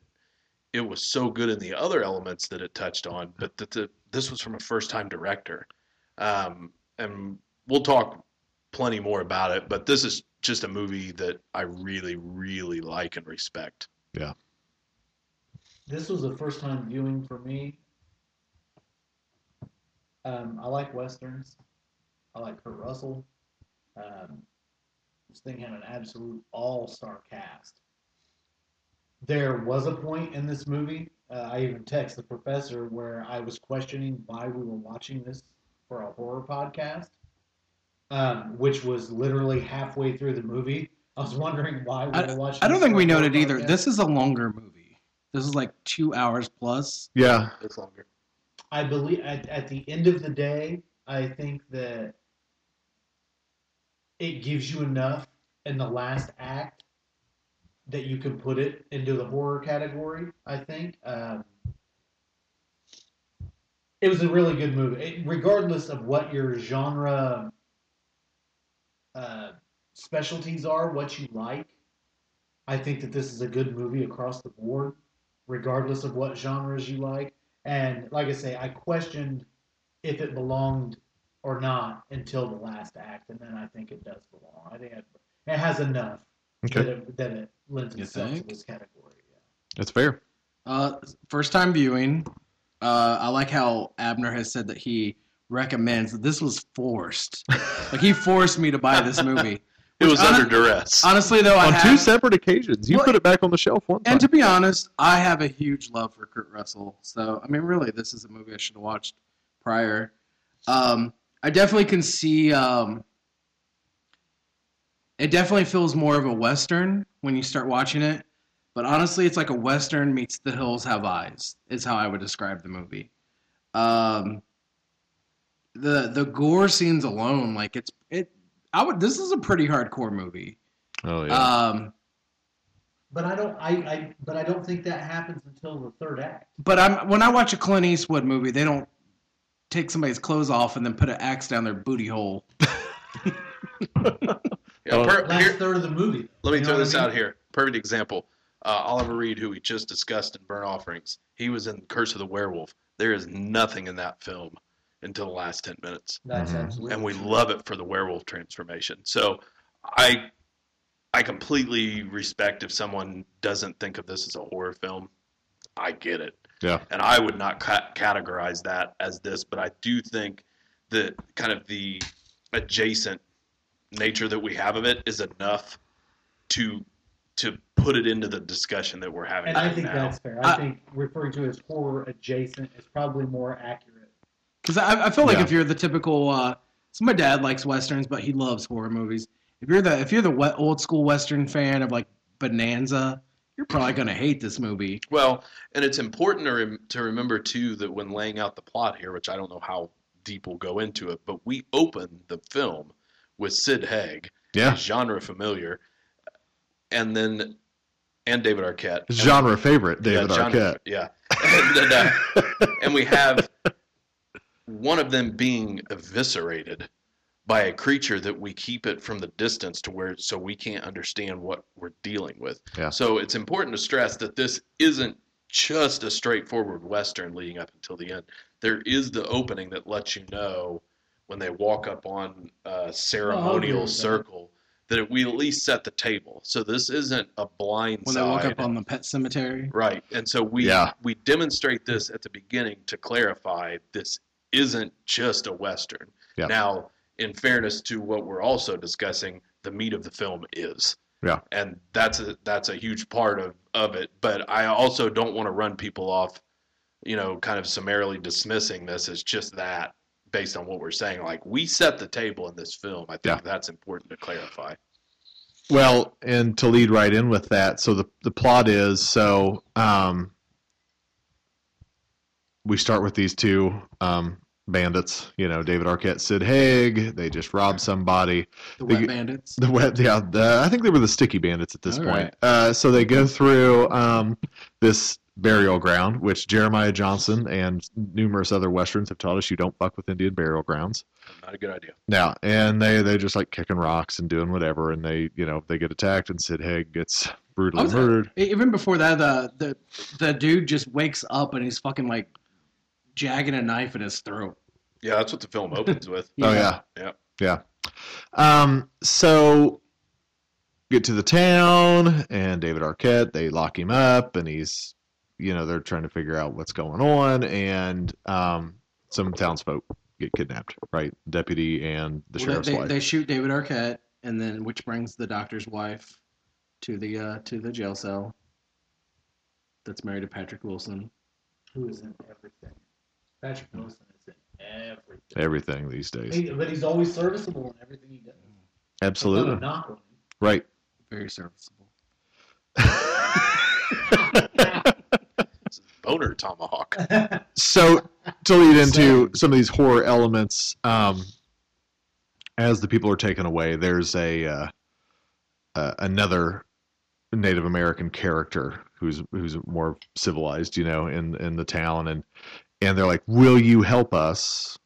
it was so good in the other elements that it touched on, but that the, this was from a first-time director. Um, and we'll talk plenty more about it. But this is just a movie that I really, really like and respect. Yeah. This was a first time viewing for me. Um, I like westerns. I like Kurt Russell. Um, this thing had an absolute all star cast. There was a point in this movie. Uh, I even text the professor where I was questioning why we were watching this for a horror podcast, um, which was literally halfway through the movie. I was wondering why we were watching. I don't think we a horror noted either. This is a longer movie. This is like two hours plus. yeah It's longer. I believe at, at the end of the day, I think that it gives you enough in the last act that you can put it into the horror category. I think um, it was a really good movie, it, regardless of what your genre uh, specialties are, what you like. I think that this is a good movie across the board, regardless of what genres you like. And like I say, I questioned if it belonged or not until the last act, and then I think it does belong. I think it, it has enough that, it, that it lends You itself to this category. Yeah. that's fair. Uh, first time viewing. Uh, I like how Abner has said that he recommends that this was forced. like he forced me to buy this movie. It was Which hon- under duress. Honestly, though, I On two separate occasions, you Well, put it back on the shelf one time. and to be honest, I have a huge love for Kurt Russell. So I mean, really, this is a movie I should have watched prior. Um, I definitely can see. Um, it definitely feels more of a western when you start watching it. But honestly, it's like a western meets The Hills Have Eyes. Is how I would describe the movie. Um, the the gore scenes alone, like it's it. I would. This is a pretty hardcore movie. oh yeah. Um, But I don't. I, I. But I don't think that happens until the third act. but I'm when I watch a Clint Eastwood movie, they don't take somebody's clothes off and then put an axe down their booty hole. Yeah, per- Last here- third of the movie. let me throw what I this mean? out here. Perfect example. Uh, Oliver Reed, who we just discussed in Burnt Offerings, he was in Curse of the Werewolf. There is nothing in that film until the last 10 minutes. That's Mhm. absolutely. and we love it for the werewolf transformation. So I I completely respect if someone doesn't think of this as a horror film. I get it. Yeah. And I would not ca- categorize that as this, but I do think that kind of the adjacent nature that we have of it is enough to to put it into the discussion that we're having And I think now. that's fair. I, I- think referring to it as horror adjacent is probably more accurate. Because I, I feel like Yeah. if you're the typical, uh, so my dad likes westerns, but he loves horror movies. If you're the if you're the we- old school western fan of like Bonanza, you're probably gonna hate this movie. Well, and it's important to, rem- to remember too that when laying out the plot here, which I don't know how deep we'll go into it, but we open the film with Sid Haig, yeah. genre familiar, and then and David Arquette, It's genre favorite, David yeah, genre- Arquette. yeah, and, then, uh, and we have one of them being eviscerated by a creature that we keep it from the distance to where so we can't understand what we're dealing with. Yeah. So it's important to stress that this isn't just a straightforward western leading up until the end. There is the opening that lets you know when they walk up on a ceremonial with that. circle that it, we at least set the table. So this isn't a blind When they walk up on the pet cemetery, Right. And so we Yeah. we demonstrate this at the beginning to clarify this isn't just a western. Yeah. Now, in fairness to what we're also discussing, the meat of the film is. Yeah. And that's a that's a huge part of of it, but I also don't want to run people off, you know, kind of summarily dismissing this as just that based on what we're saying. Like we set the table in this film. I think Yeah. that's important to clarify. Well, and to lead right in with that, so the the plot is so um, we start with these two um, bandits. You know, David Arquette, Sid Haig. They just robbed somebody. the They wet bandits. The web, yeah. The, I think they were the sticky bandits at this All point. right. Uh, so they go through um, this burial ground, which Jeremiah Johnson and numerous other westerns have taught us you don't fuck with Indian burial grounds. Not a good idea. Yeah, and they they just like kicking rocks and doing whatever, and they you know they get attacked, and Sid Haig gets brutally was- murdered. E- Even before that, the the the dude just wakes up and he's fucking like jagging a knife in his throat. Yeah, that's what the film opens with. Oh yeah, Yeah. yeah. Um, so get to the town, and David Arquette they lock him up, and he's you know they're trying to figure out what's going on, and um, some townsfolk get kidnapped, right? Deputy and the Well, sheriff's they, wife. they shoot David Arquette, and then which brings the doctor's wife to the uh, to the jail cell. That's married to Patrick Wilson. Who is in everything? Patrick Wilson is in everything. Everything these days, He- but he's always serviceable in everything he does. absolutely knock on him. right. Very serviceable. This is Boner Tomahawk. so to lead into some of these horror elements um, as the people are taken away there's a uh, uh, another native american character who's who's more civilized you know in in the town and and they're like will you help us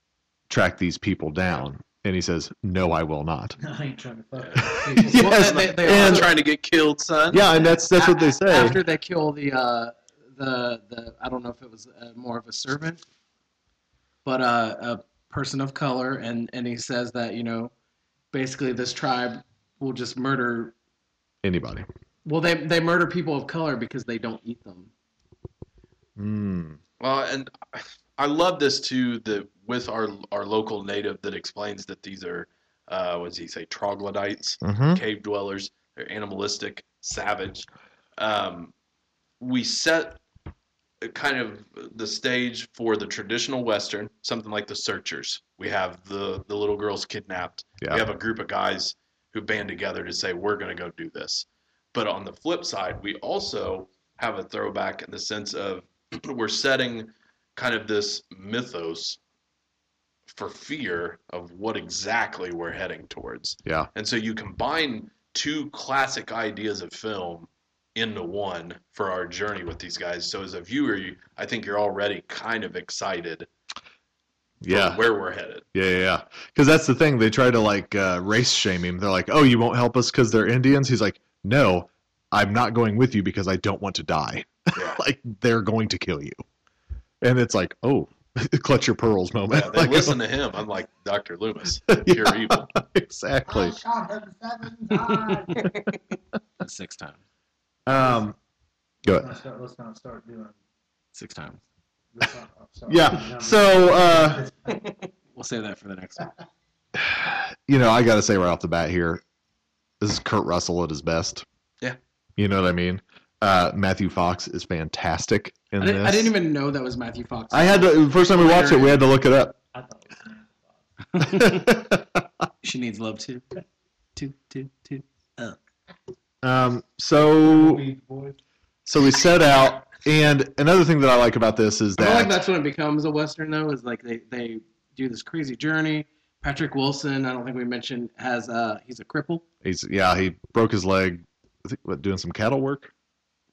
track these people down and he says no i will not I ain't trying to fuck. Yeah. with people. Yes, they, they, I'm and- trying to get killed, son. yeah and that's that's what they say After they kill the uh, the the I don't know if it was uh, more of a servant but uh, a person of color, and and he says that you know, basically this tribe will just murder. Anybody. Well, they they murder people of color because they don't eat them. Mm. Well, and I love this too. That with our our local native that explains that these are, uh, what does he say, troglodytes, hmm cave dwellers. They're animalistic, savage. Um, we set kind of the stage for the traditional western, something like the Searchers. We have the the little girls kidnapped. Yeah. We have a group of guys who band together to say we're going to go do this. But on the flip side, we also have a throwback in the sense of we're setting kind of this mythos for fear of what exactly we're heading towards. Yeah. And so you combine two classic ideas of film into one for our journey with these guys. So as a viewer, you, I think you're already kind of excited Yeah. where we're headed. Yeah, yeah, yeah. Because that's the thing. They try to like uh, race shame him. They're like, "Oh, you won't help us because they're Indians." He's like, "No, I'm not going with you because I don't want to die. Yeah. like they're going to kill you." And it's like, "Oh, clutch your pearls moment." Yeah, they Like, listen to him, I'm like Dr. Loomis, pure evil. exactly. shot him seven times. Six times. Um, go Let's ahead. not start, let's not start doing. Six times. let's not- I'm sorry. Yeah. So, uh, We'll save that for the next one. you know, I got to say right off the bat here, this is Kurt Russell at his best. Yeah. You know what I mean? Uh, Matthew Fox is fantastic in I this. didn't, I didn't even know that was Matthew Fox. I had to. The first time we watched it, we had to look it up. I thought it was She needs love too. Two, two, two. Um, so so we set out, and another thing that I like about this is I like that that's when it becomes a western, though. Is like they they do this crazy journey. Patrick Wilson, I don't think we mentioned, has uh he's a cripple. he's yeah he broke his leg. I think what doing some cattle work.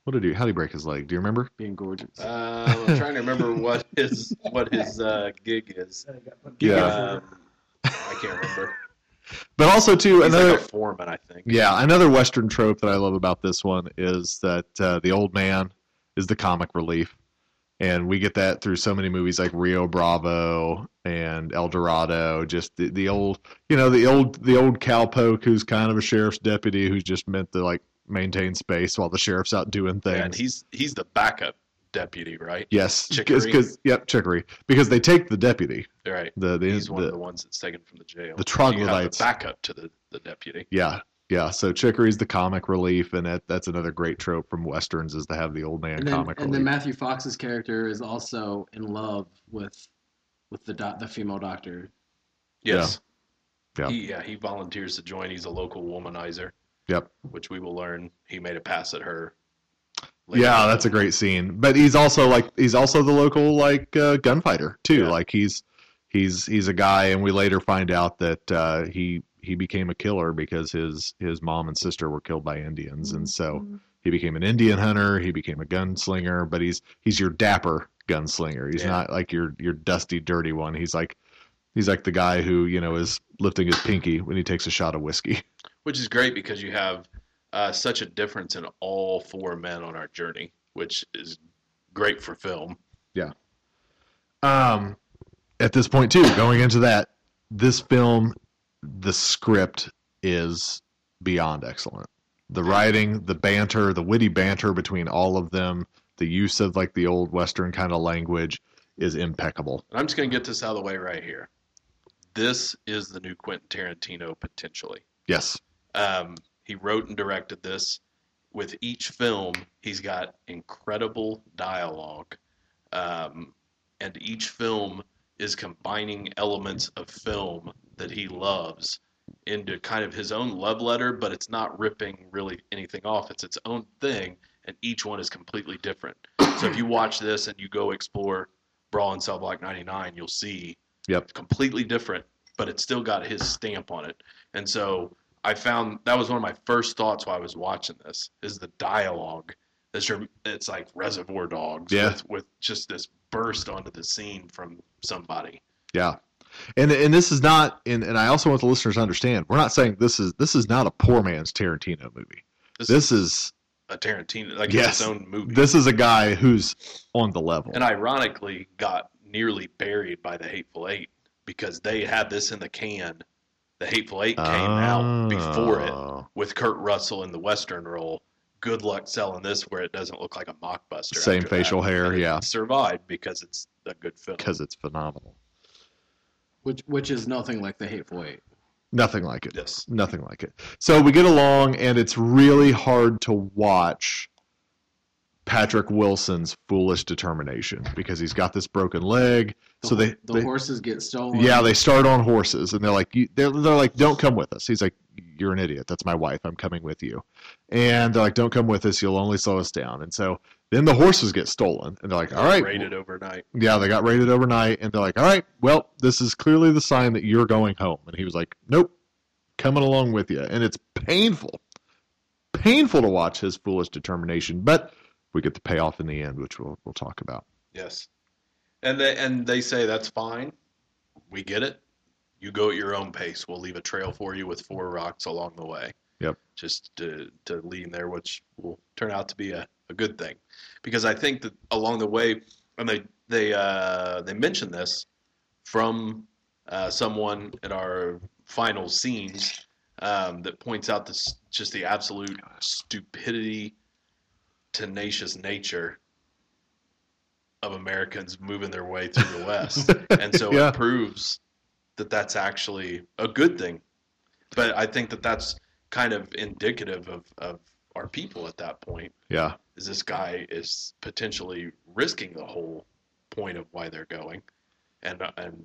What did he? How did he break his leg? Do you remember? Being gorgeous. Uh, I'm trying to remember what his what his uh, gig is. Then it got put Yeah. together. Um, I can't remember. But also too He's another like foreman, I think. Yeah, another Western trope that I love about this one is that uh, the old man is the comic relief, and we get that through so many movies like Rio Bravo and El Dorado. Just the, the old, you know, the old the old cowpoke who's kind of a sheriff's deputy who's just meant to like maintain space while the sheriff's out doing things. And he's he's the backup deputy, right? yes, Chicory. because yep, Chicory, because they take the deputy, Right. the the, He's one of the ones that's taken from the jail. the So you have troglodytes. the backup to the, the deputy. Yeah, yeah. So Chicory's the comic relief, and that, that's another great trope from westerns is to have the old man and then, comic and relief. then Matthew Fox's character is also in love with with the doc, the female doctor. Yes. Yeah. He, yeah, he volunteers to join. He's a local womanizer. Yep. Which we will learn he made a pass at her. Later. yeah, that's a great scene. But he's also like he's also the local like uh, gunfighter too. Yeah. Like he's he's he's a guy, and we later find out that uh, he he became a killer because his his mom and sister were killed by Indians, and so he became an Indian hunter. He became a gunslinger, but he's he's your dapper gunslinger. He's Yeah. not like your your dusty, dirty one. He's like he's like the guy who you know is lifting his pinky when he takes a shot of whiskey. Which is great because you have uh, such a difference in all four men on our journey, which is great for film. Yeah. Um, at this point too, going into that, this film, the script is beyond excellent. The writing, the banter, the witty banter between all of them, the use of like the old western kind of language is impeccable. And I'm just going to get this out of the way right here. This is the new Quentin Tarantino potentially. Yes. Um, he wrote and directed this. With each film, he's got incredible dialogue, um, and each film is combining elements of film that he loves into kind of his own love letter, but it's not ripping really anything off. It's its own thing, and each one is completely different. So if you watch this and you go explore Brawl in Cell Block 99, you'll see Yep. completely different, but it's still got his stamp on it. And so I found that was one of my first thoughts while I was watching this is the dialogue. It's, your, it's like Reservoir Dogs Yeah. with, with just this burst onto the scene from somebody. Yeah. And and this is not and, and I also want the listeners to understand, we're not saying this is this is not a poor man's Tarantino movie. This, This is a Tarantino, like Yes. his own movie. This is a guy who's on the level. and ironically, got nearly buried by the Hateful Eight because they had this in the can. The Hateful Eight came out before it Oh. with Kurt Russell in the Western role. Good luck selling this where it doesn't look like a mockbuster. Same facial that. hair, yeah. Survived because it's a good film. because it's phenomenal. which which is nothing like the Hateful Eight. Nothing like it. Yes. Nothing like it. So we get along, and it's really hard to watch Patrick Wilson's foolish determination because he's got this broken leg. The, so they, the they horses get stolen. yeah, they start on horses, and they're like, you, they're, they're like, don't come with us. He's like, you're an idiot. That's my wife. I'm coming with you. And they're like, don't come with us. You'll only slow us down. And so then the horses get stolen, and they're like, all right, Rated overnight. yeah, they got raided overnight, and they're like, all right, well, this is clearly the sign that you're going home. And he was like, nope, coming along with you. And it's painful, painful to watch his foolish determination, but we get the payoff in the end, which we'll, we'll talk about. Yes. And they and they say that's fine. We get it. You go at your own pace. We'll leave a trail for you with four rocks along the way. Yep. Just to to lean there, which will turn out to be a, a good thing. Because I think that along the way and they they uh they mentioned this from uh, someone in our final scenes um, that points out this just the absolute stupidity, tenacious nature of Americans moving their way through the West, and so Yeah. it proves that that's actually a good thing. But I think that that's kind of indicative of, of our people at that point. Yeah, Is this guy is potentially risking the whole point of why they're going, and and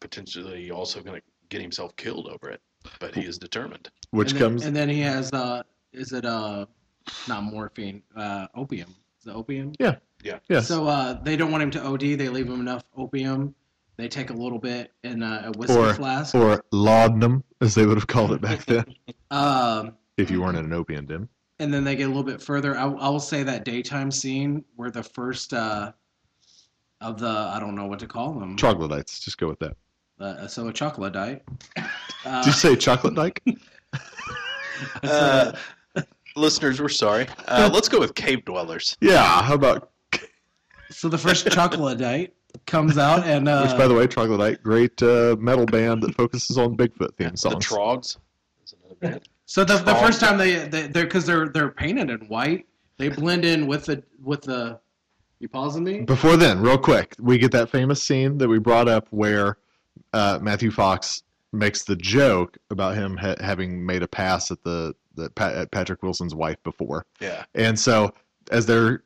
potentially also going to get himself killed over it. But he is determined. which and then, comes, and then he has uh, is it uh, not morphine, uh, opium? Is Yeah. Yeah. yes, So uh, they don't want him to OD. They leave him enough opium. They take a little bit in a, a whiskey Or- flask. or laudanum, as they would have called it back then, Um, if you weren't in an opium den. and then they get a little bit further. I, I will say that daytime scene where the first uh, of the I don't know what to call them. Troglodytes, just go with that. uh, so a chocolate Uh, Did you say chocolate dyke? Uh, listeners, we're sorry. Uh, let's go with cave dwellers. yeah, how about, so the first chocolate comes out and uh, which by the way, Troglodyte, great uh, metal band that focuses on Bigfoot theme The songs. Trogs. is another band. So the, the first time they they they're because they're they're painted in white, they blend in with the with the. You pausing me? Before then, real quick, we get that famous scene that we brought up where uh, Matthew Fox makes the joke about him ha- having made a pass at the, the pa- at Patrick Wilson's wife before, Yeah. and so as they're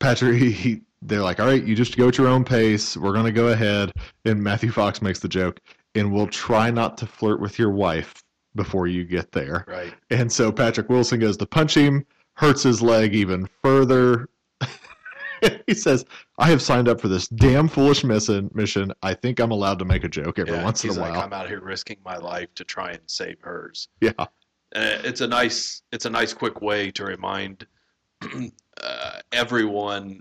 Patrick, he, he they're like, all right, you just go at your own pace. We're gonna go ahead, and Matthew Fox makes the joke, and we'll try not to flirt with your wife before you get there. Right. And so Patrick Wilson goes to punch him, hurts his leg even further. he says, I have signed up for this damn foolish mission. mission. I think I'm allowed to make a joke every Yeah, once in a like, while. I'm out here risking my life to try and save hers. Yeah. And it's a nice, it's a nice, quick way to remind uh, everyone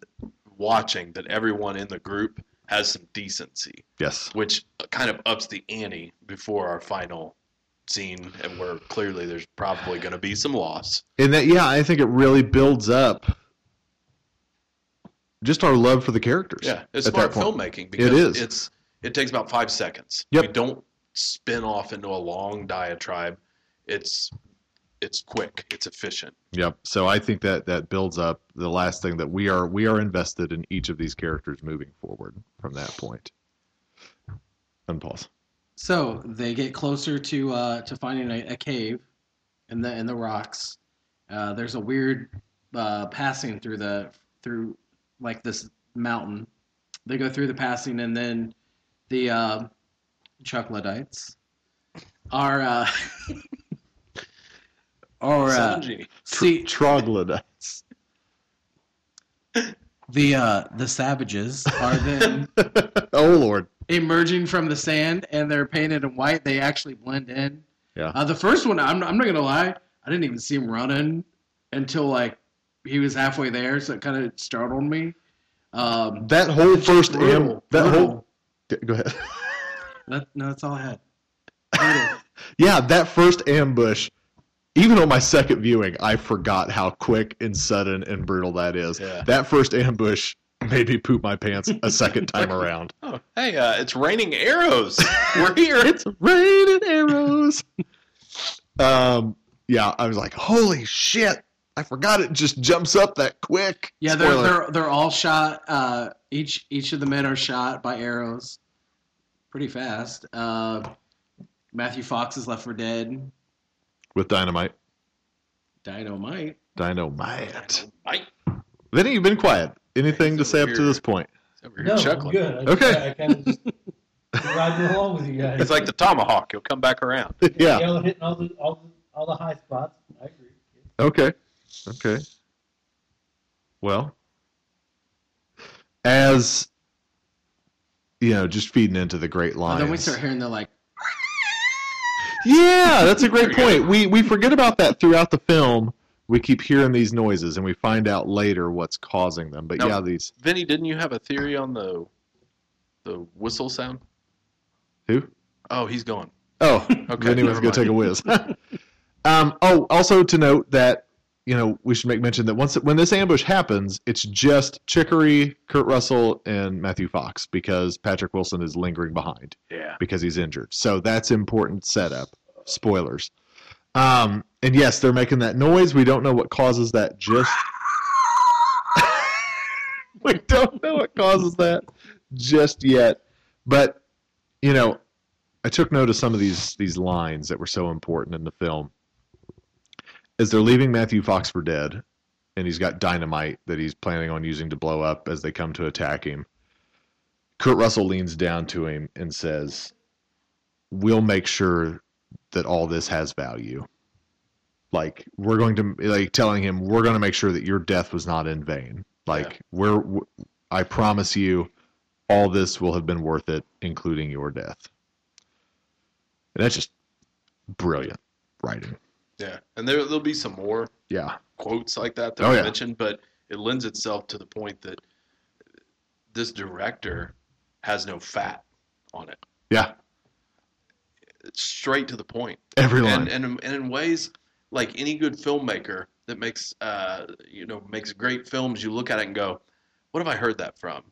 watching that everyone in the group has some decency, Yes. which kind of ups the ante before our final scene, and where clearly there's probably going to be some loss. And that, yeah, I think it really builds up just our love for the characters. Yeah, it's smart filmmaking because is. it's it takes about five seconds. Yep. We don't spin off into a long diatribe. It's it's quick. It's efficient. Yep. So I think that that builds up the last thing that we are we are invested in each of these characters moving forward from that point. Unpause. So they get closer to uh, to finding a, a cave in the in the rocks. Uh, there's a weird uh, passing through the through like this mountain. They go through the passing, and then the uh, Chocolatites are uh, are uh, see Troglodytes. the uh, the savages are then oh Lord. emerging from the sand, and they're painted in white. They actually blend in. Yeah. Uh, the first one, I'm, I'm not gonna lie, I didn't even see him running until like he was halfway there, so it kind of startled me. Um, That whole first brutal, that brutal. whole go ahead. that, no, that's all I had. Yeah, that first ambush even on my second viewing, I forgot how quick and sudden and brutal that is. Yeah. That first ambush made me poop my pants a second time around. Oh, hey, uh, it's raining arrows. We're here. It's raining arrows. um, yeah, I was like, holy shit! I forgot it just jumps up that quick. Yeah, they're Spoiler. they're they're all shot. Uh, each each of the men are shot by arrows, pretty fast. Uh, Matthew Fox is left for dead. With dynamite. Dynamite. Dynamite. Mike, Vinny, you've been quiet. Anything to He's say up to this point? over here No, I'm chuckling. good. I, Okay. I kind of just riding along with you guys. It's like the tomahawk. He'll come back around. yeah. Y'all hitting all the all the all the high spots. I agree. Okay. Okay. Well, as you know, just feeding into the great And lines. then we start hearing the like. Yeah, that's a great point. We we forget about that throughout the film. We keep hearing these noises, and we find out later what's causing them. But No. yeah, these Vinny, didn't you have a theory on the the whistle sound? who? Oh, he's gone. Oh, Okay, Vinny was going to take a whiz. um, oh, also to note that you know we should make mention that once when this ambush happens, it's just Chicory, Kurt Russell, and Matthew Fox because Patrick Wilson is lingering behind Yeah. because he's injured. So that's important setup. Spoilers. Um, and yes, they're making that noise. We don't know what causes that. Just we don't know what causes that just yet. But you know, I took note of some of these these lines that were so important in the film. As they're leaving Matthew Fox for dead, and he's got dynamite that he's planning on using to blow up as they come to attack him. Kurt Russell leans down to him and says, "We'll make sure that all this has value. Like we're going to like telling him we're going to make sure that your death was not in vain. Like we're w- I promise you all this will have been worth it including your death." And that's just brilliant writing. Yeah. And there there'll be some more Yeah. quotes like that that Oh, I yeah. mentioned, but it lends itself to the point that this director has no fat on it. Yeah. It's straight to the point. Every line. and, and and in ways like any good filmmaker that makes uh you know makes great films you look at it and go what have i heard that from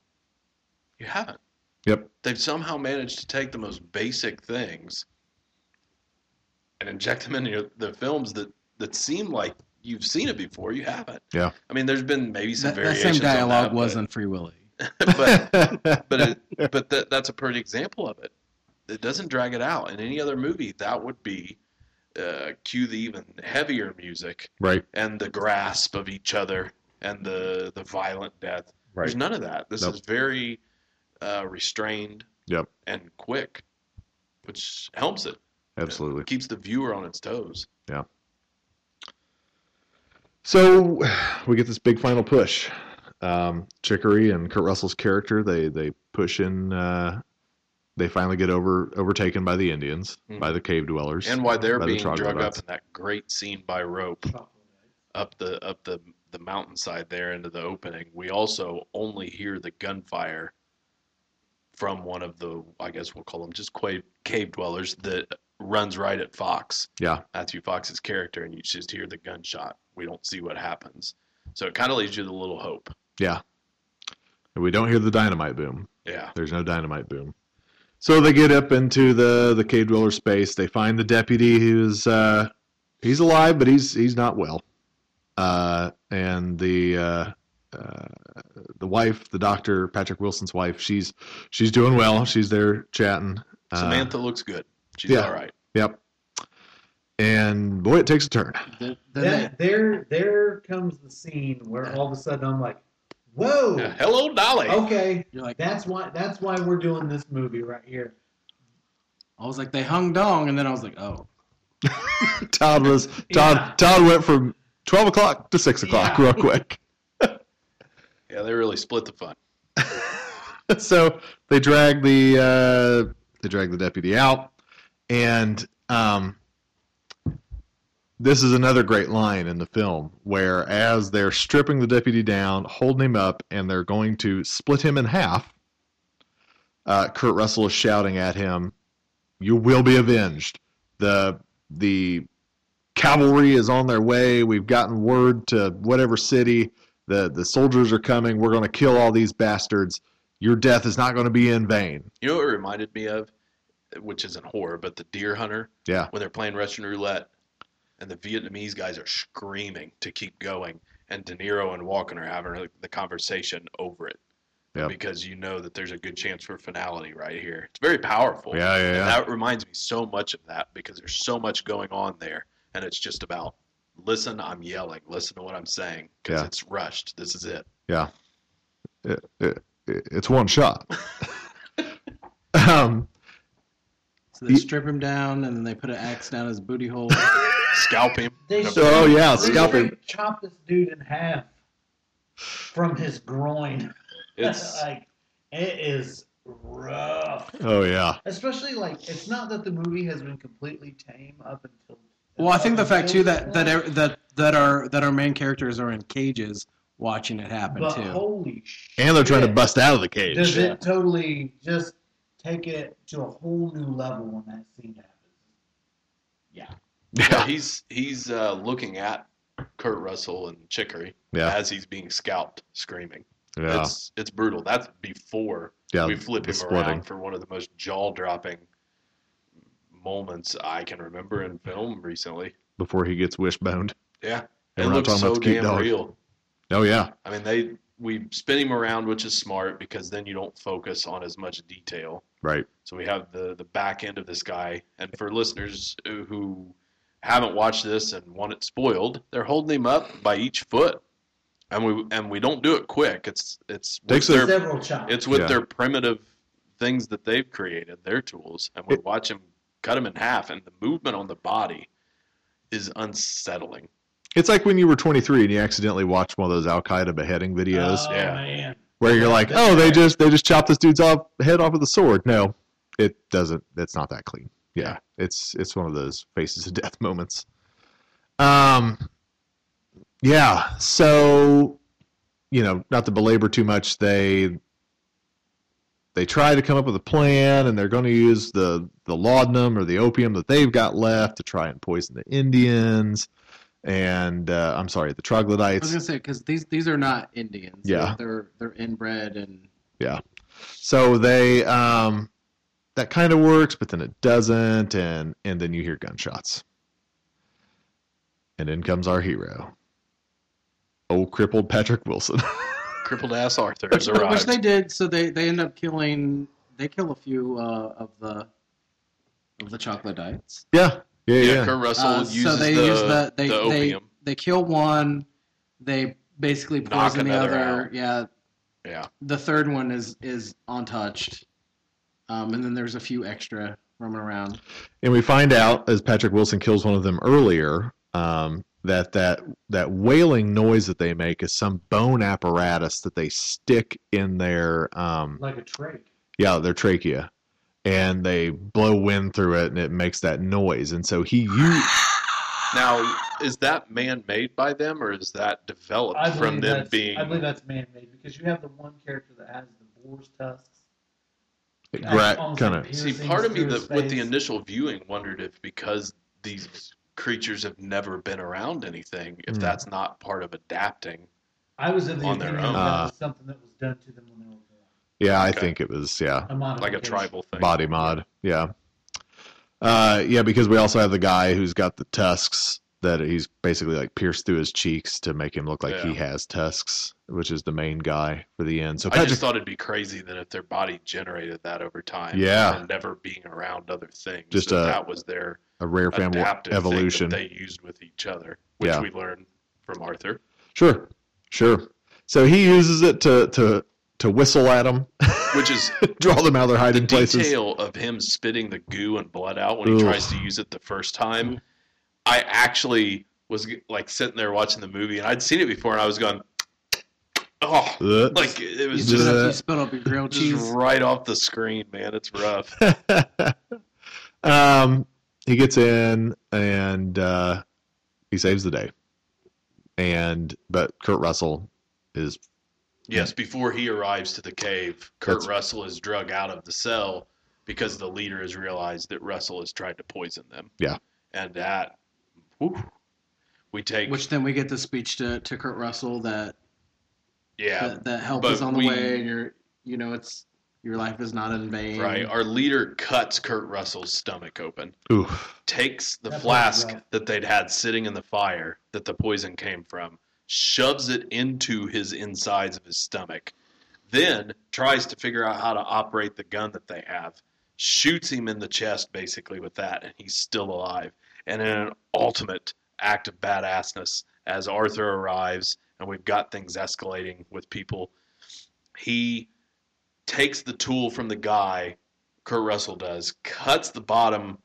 you haven't Yep. they've somehow managed to take the most basic things and inject them into the films that that seem like you've seen it before you haven't Yeah. i mean there's been maybe some That, that same dialogue that, wasn't Free Willy. but but, but it, but that, that's a perfect example of it. It doesn't drag it out. In any other movie, that would be uh, cue the even heavier music right. and the grasp of each other and the the violent death. There's none of that. This Nope. is very uh, restrained Yep. and quick, which helps it. Absolutely. Keeps the viewer on its toes. Yeah. So we get this big final push. Um, Chicory and Kurt Russell's character they they push in. Uh, they finally get over overtaken by the Indians, Mhm. by the cave dwellers, And why they're by the being drug up in that great scene by rope. up the up the the mountainside there into the opening, we also only hear the gunfire from one of the I guess we'll call them just cave, cave dwellers that runs right at Fox, Yeah, Matthew Fox's character, and you just hear the gunshot. We don't see what happens, so it kind of leaves you with a little hope. yeah. And we don't hear the dynamite boom. Yeah, There's no dynamite boom. So they get up into the the cave dweller space. They find the deputy who's uh, he's alive, but he's he's not well. Uh, and the uh, uh, the wife, the doctor, Patrick Wilson's wife, she's she's doing well. She's there chatting. Samantha looks good. She's yeah. all right. Yep. And boy, it takes a turn. Then, then That, there, there comes the scene where all of a sudden I'm like, "Whoa, Yeah, Hello, Dolly. okay, you're like, that's why, that's why we're doing this movie right here." I was like, they hung dong, and then I was like, oh, Todd was Todd. Yeah. Todd went from twelve o'clock to six o'clock Yeah. real quick. Yeah, they really split the fun. so they drag the uh, they drag the deputy out, and um, this is another great line in the film where, as they're stripping the deputy down, holding him up, and they're going to split him in half, uh, Kurt Russell is shouting at him, "You will be avenged." The the cavalry is on their way. We've gotten word to whatever city. The the soldiers are coming. We're going to kill all these bastards. Your death is not going to be in vain. You know what it reminded me of, which isn't horror, but the Deer Hunter Yeah. when they're playing Russian roulette, and the Vietnamese guys are screaming to keep going, and De Niro and Walken are having the conversation over it. Yep. Because you know that there's a good chance for finality right here. It's very powerful. Yeah, yeah, yeah. that reminds me so much of that because there's so much going on there, and it's just about listen. I'm yelling. Listen to what I'm saying because Yeah. it's rushed. This is it. It, it, it's one shot. um, So they strip him down and then they put an axe down his booty hole. Scalp him. They No, Oh, yeah, they scalp him. straight Chop this dude in half from his groin. It's like it is rough. oh yeah. Especially like it's not that the movie has been completely tame up until. Well, I think the up fact too until that this that point, ev- that that our that our main characters are in cages watching it happen But too. holy shit! And they're trying to bust out of the cage. Does Yeah. it totally just take it to a whole new level when that scene happens? Yeah. yeah, Yeah. he's he's uh, looking at Kurt Russell and Chicory Yeah. as he's being scalped, screaming. Yeah. It's it's brutal. That's before Yeah. we flip him splitting. around for one of the most jaw dropping moments I can remember in film recently. Before he gets wishboned. Yeah, And it looks so about the cute damn dog. real. Oh yeah. I mean, they we spin him around, which is smart because then you don't focus on as much detail. Right. So we have the the back end of this guy, and for listeners who- who haven't watched this and want it spoiled, they're holding him up by each foot, and we and we don't do it quick. It's it's with Takes their Several chops. it's with Yeah. their primitive things that they've created, their tools, and we It- watch him cut him in half, and the movement on the body is unsettling. It's like when you were 23 and you accidentally watched one of those Al Qaeda beheading videos Oh, Yeah. man. Where you're like, oh, they just they just chopped this dude's off head off with a sword. No, it doesn't. It's not that clean. Yeah, it's it's one of those faces of death moments. Um, yeah. So, you know, not to belabor too much, they they try to come up with a plan, and they're going to use the the laudanum or the opium that they've got left to try and poison the Indians. And uh, I'm sorry, the troglodytes. I was gonna say because these these are not Indians. Yeah. they're they're inbred and Yeah, So they um that kind of works, but then it doesn't, and and then you hear gunshots. And in comes our hero. Old crippled Patrick Wilson. Crippled ass Arthur has which they did. So they they end up killing. They kill a few uh, of the of the chocolate diets. yeah. Yeah, yeah, yeah. Kurt Russell Uh, uses so they the, use the they the they opium. they kill one. They basically Knock poison the other. out. Yeah, Yeah, the third one is is untouched. Um, and then there's a few extra roaming around. And we find out as Patrick Wilson kills one of them earlier, um, that that that wailing noise that they make is some bone apparatus that they stick in their um, Like a trach. yeah their trachea, and they blow wind through it, and it makes that noise. And so he used Now, is that man made by them, or is that developed from them being? I believe that's man-made because you have the one character that has the boar's tusks. it Like, gra- almost kind of See, part of me through that with the initial viewing wondered if because these creatures have never been around anything, if Hmm. that's not part of adapting. I was of the on their own. that Uh, was something that was done to them when they were born. yeah, I think it was yeah A like a tribal thing. body mod yeah uh yeah because we also have the guy who's got the tusks that he's basically like pierced through his cheeks to make him look like he has tusks which is the main guy for the end so I just thought it'd be crazy that if their body generated that over time, Yeah. and never being around other things, Just that, a that was their a rare family adaptive evolution thing that they used with each other, which Yeah. we learned from Arthur. sure sure so he uses it to to to whistle at them Which is draw them out of their the hiding places detail of him spitting the goo and blood out when he tries to use it the first time. I actually was like sitting there watching the movie, and I'd seen it before, and I was going, "Oh, Ugh. like it You was just just, you spit up your grilled just cheese. right off the screen, man. It's rough." um, he gets in and uh, he saves the day. And but Kurt Russell is Yes, before he arrives to the cave, Kurt That's- Russell is drug out of the cell because the leader has realized that Russell has tried to poison them. Yeah. And that, whew, we take Which then we get the speech to, to Kurt Russell that yeah that, that help but is on the we- way, and you're you know it's your life is not in vain. right. Our leader cuts Kurt Russell's stomach open. Oof. takes the That part's flask rough. that they'd had sitting in the fire that the poison came from, shoves it into his insides of his stomach, then tries to figure out how to operate the gun that they have, shoots him in the chest basically with that, and he's still alive. And in an ultimate act of badassness, as Arthur arrives and we've got things escalating with people, he takes the tool from the guy, Kurt Russell does, cuts the bottom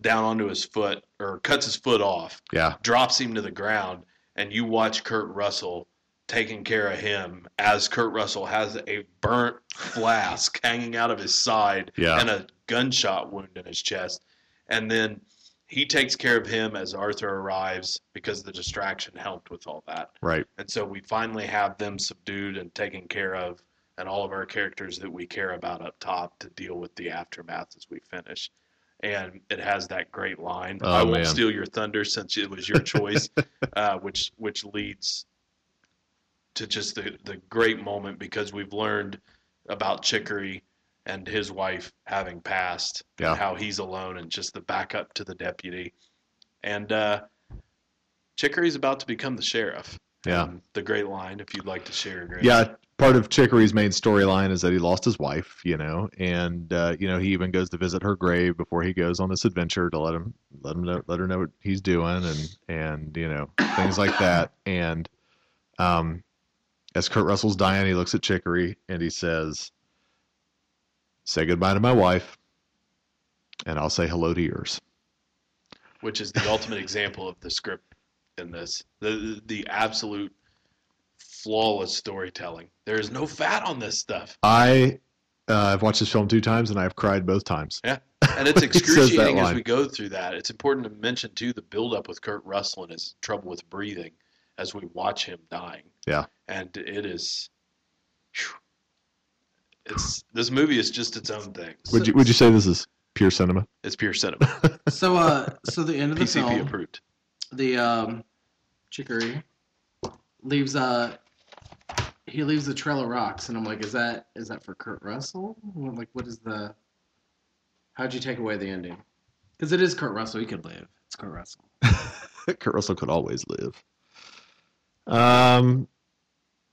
down onto his foot or cuts his foot off, Yeah. drops him to the ground, and you watch Kurt Russell taking care of him as Kurt Russell has a burnt flask hanging out of his side Yeah. and a gunshot wound in his chest. And then he takes care of him as Arthur arrives because the distraction helped with all that. Right. And so we finally have them subdued and taken care of, and all of our characters that we care about up top to deal with the aftermath as we finish. And it has that great line. Oh, I won't man. steal your thunder since it was your choice, uh, which which leads to just the, the great moment because we've learned about Chicory and his wife having passed Yeah. and how he's alone and just the backup to the deputy. And uh, Chicory's about to become the sheriff. Yeah. And the great line, if you'd like to share, Greg. Yeah, part of Chicory's main storyline is that he lost his wife, you know, and uh, you know he even goes to visit her grave before he goes on this adventure to let him let him know, let her know what he's doing and and you know things like that. And um, as Kurt Russell's dying, he looks at Chicory and he says, "Say goodbye to my wife, and I'll say hello to yours." which is the ultimate example of the script in this. The the absolute flawless storytelling. There is no fat on this stuff, I uh, I've watched this film two times and I've cried both times. Yeah, and it's He excruciating as we go through that. It's important to mention too the build up with Kurt Russell and his trouble with breathing as we watch him dying. Yeah. and it is. It's this movie is just its own thing. Would you would you say this is pure cinema? It's pure cinema. So uh, so the end of the PCP film, approved. the um, Chicory leaves uh he leaves the trail of rocks, and I'm like, is that is that for Kurt Russell? Like, what is the? How'd you take away the ending? Because it is Kurt Russell. He could live. It's Kurt Russell. Kurt Russell could always live. Um,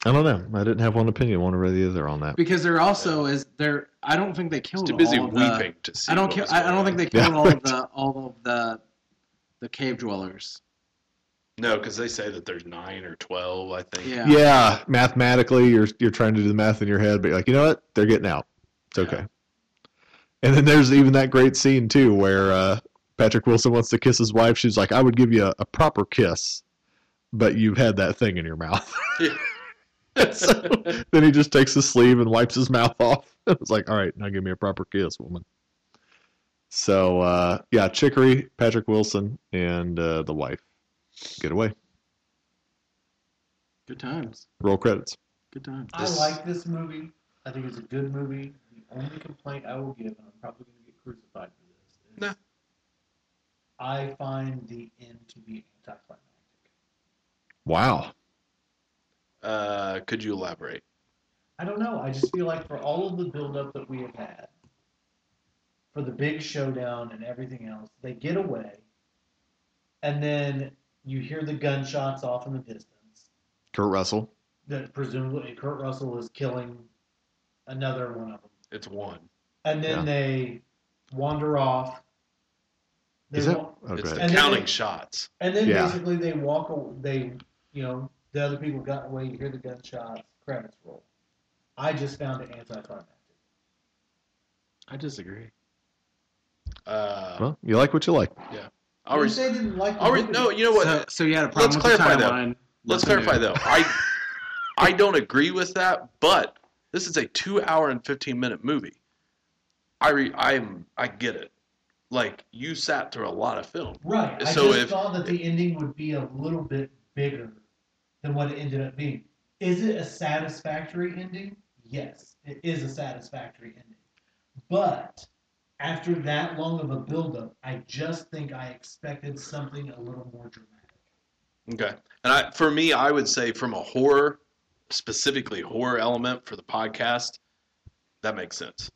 I don't know. I didn't have one opinion, one or the other on that. Because there also is there. I don't think they It's killed too busy all of the- weeping to see. I don't. what Ki- I, I don't think they Yeah, killed all right. of the all of the the cave dwellers. No, because they say that there's nine or twelve. I think. Yeah. Yeah, mathematically, you're you're trying to do the math in your head, but you're like, you know what? They're getting out. It's okay. And then there's even that great scene too, where uh, Patrick Wilson wants to kiss his wife. She's like, "I would give you a, a proper kiss, but you've had that thing in your mouth." Yeah. so, then he just takes his sleeve and wipes his mouth off. It's like, all right, now give me a proper kiss, woman. So uh, yeah, Chicory, Patrick Wilson, and uh, the wife get away. Good times. Roll credits. Good times. I This- like this movie. I think it's a good movie. The only complaint I will give, and I'm probably going to get crucified for this, is No. I find the end to be anticlimactic. Wow. Uh, could you elaborate? I don't know. I just feel like for all of the buildup that we have had, for the big showdown and everything else, they get away, and then you hear the gunshots off in the distance. Kurt Russell. That presumably Kurt Russell is killing another one of them, It's one. and then Yeah. they wander off. They Is that? wa- Oh, it's the ahead. And then counting they- shots. And then Yeah. basically they walk. They, you know, the other people got away. You hear the gunshots. Credits roll. I just found it anticlimactic. I disagree. Uh, Well, you like what you like. I'll You re- say didn't like the I'll re- movie. no, you know what? So, so you had a problem Let's with the clarify that. timeline. Let's clarify though. I I don't agree with that, but this is a two hour and fifteen minute movie. I re, I'm I get it. Like you sat through a lot of film. Right. I So just if- thought that the ending would be a little bit bigger than what it ended up being. Is it a satisfactory ending? Yes, it is a satisfactory ending. But after that long of a buildup, I just think I expected something a little more dramatic. Okay. And I, for me, I would say from a horror, specifically horror element for the podcast, that makes sense.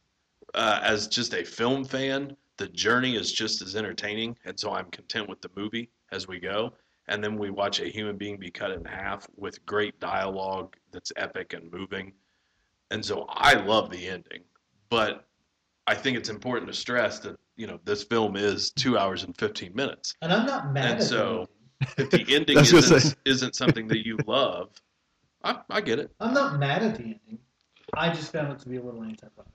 Uh, as just a film fan, the journey is just as entertaining, and so I'm content with the movie as we go. And then we watch a human being be cut in half with great dialogue that's epic and moving. And so I love the ending, but I think it's important to stress that you know this film is two hours and 15 minutes. And I'm not mad And at so- If the ending I was gonna isn't, isn't something that you love, I, I get it. I'm not mad at the ending. I just found it to be a little anticlimactic.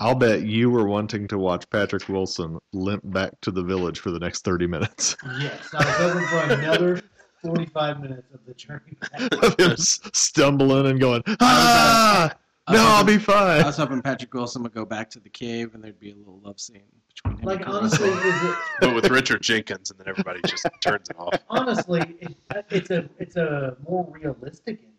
I'll bet you were wanting to watch Patrick Wilson limp back to the village for the next 30 minutes Yes, I was hoping for another 45 minutes of the journey back. of him stumbling and going, ah, I was no, I'll be fine. I was hoping Patrick Wilson would go back to the cave and there'd be a little love scene between him Like and honestly, is it But with Richard Jenkins, and then everybody just turns it off. honestly it, it's a it's a more realistic ending.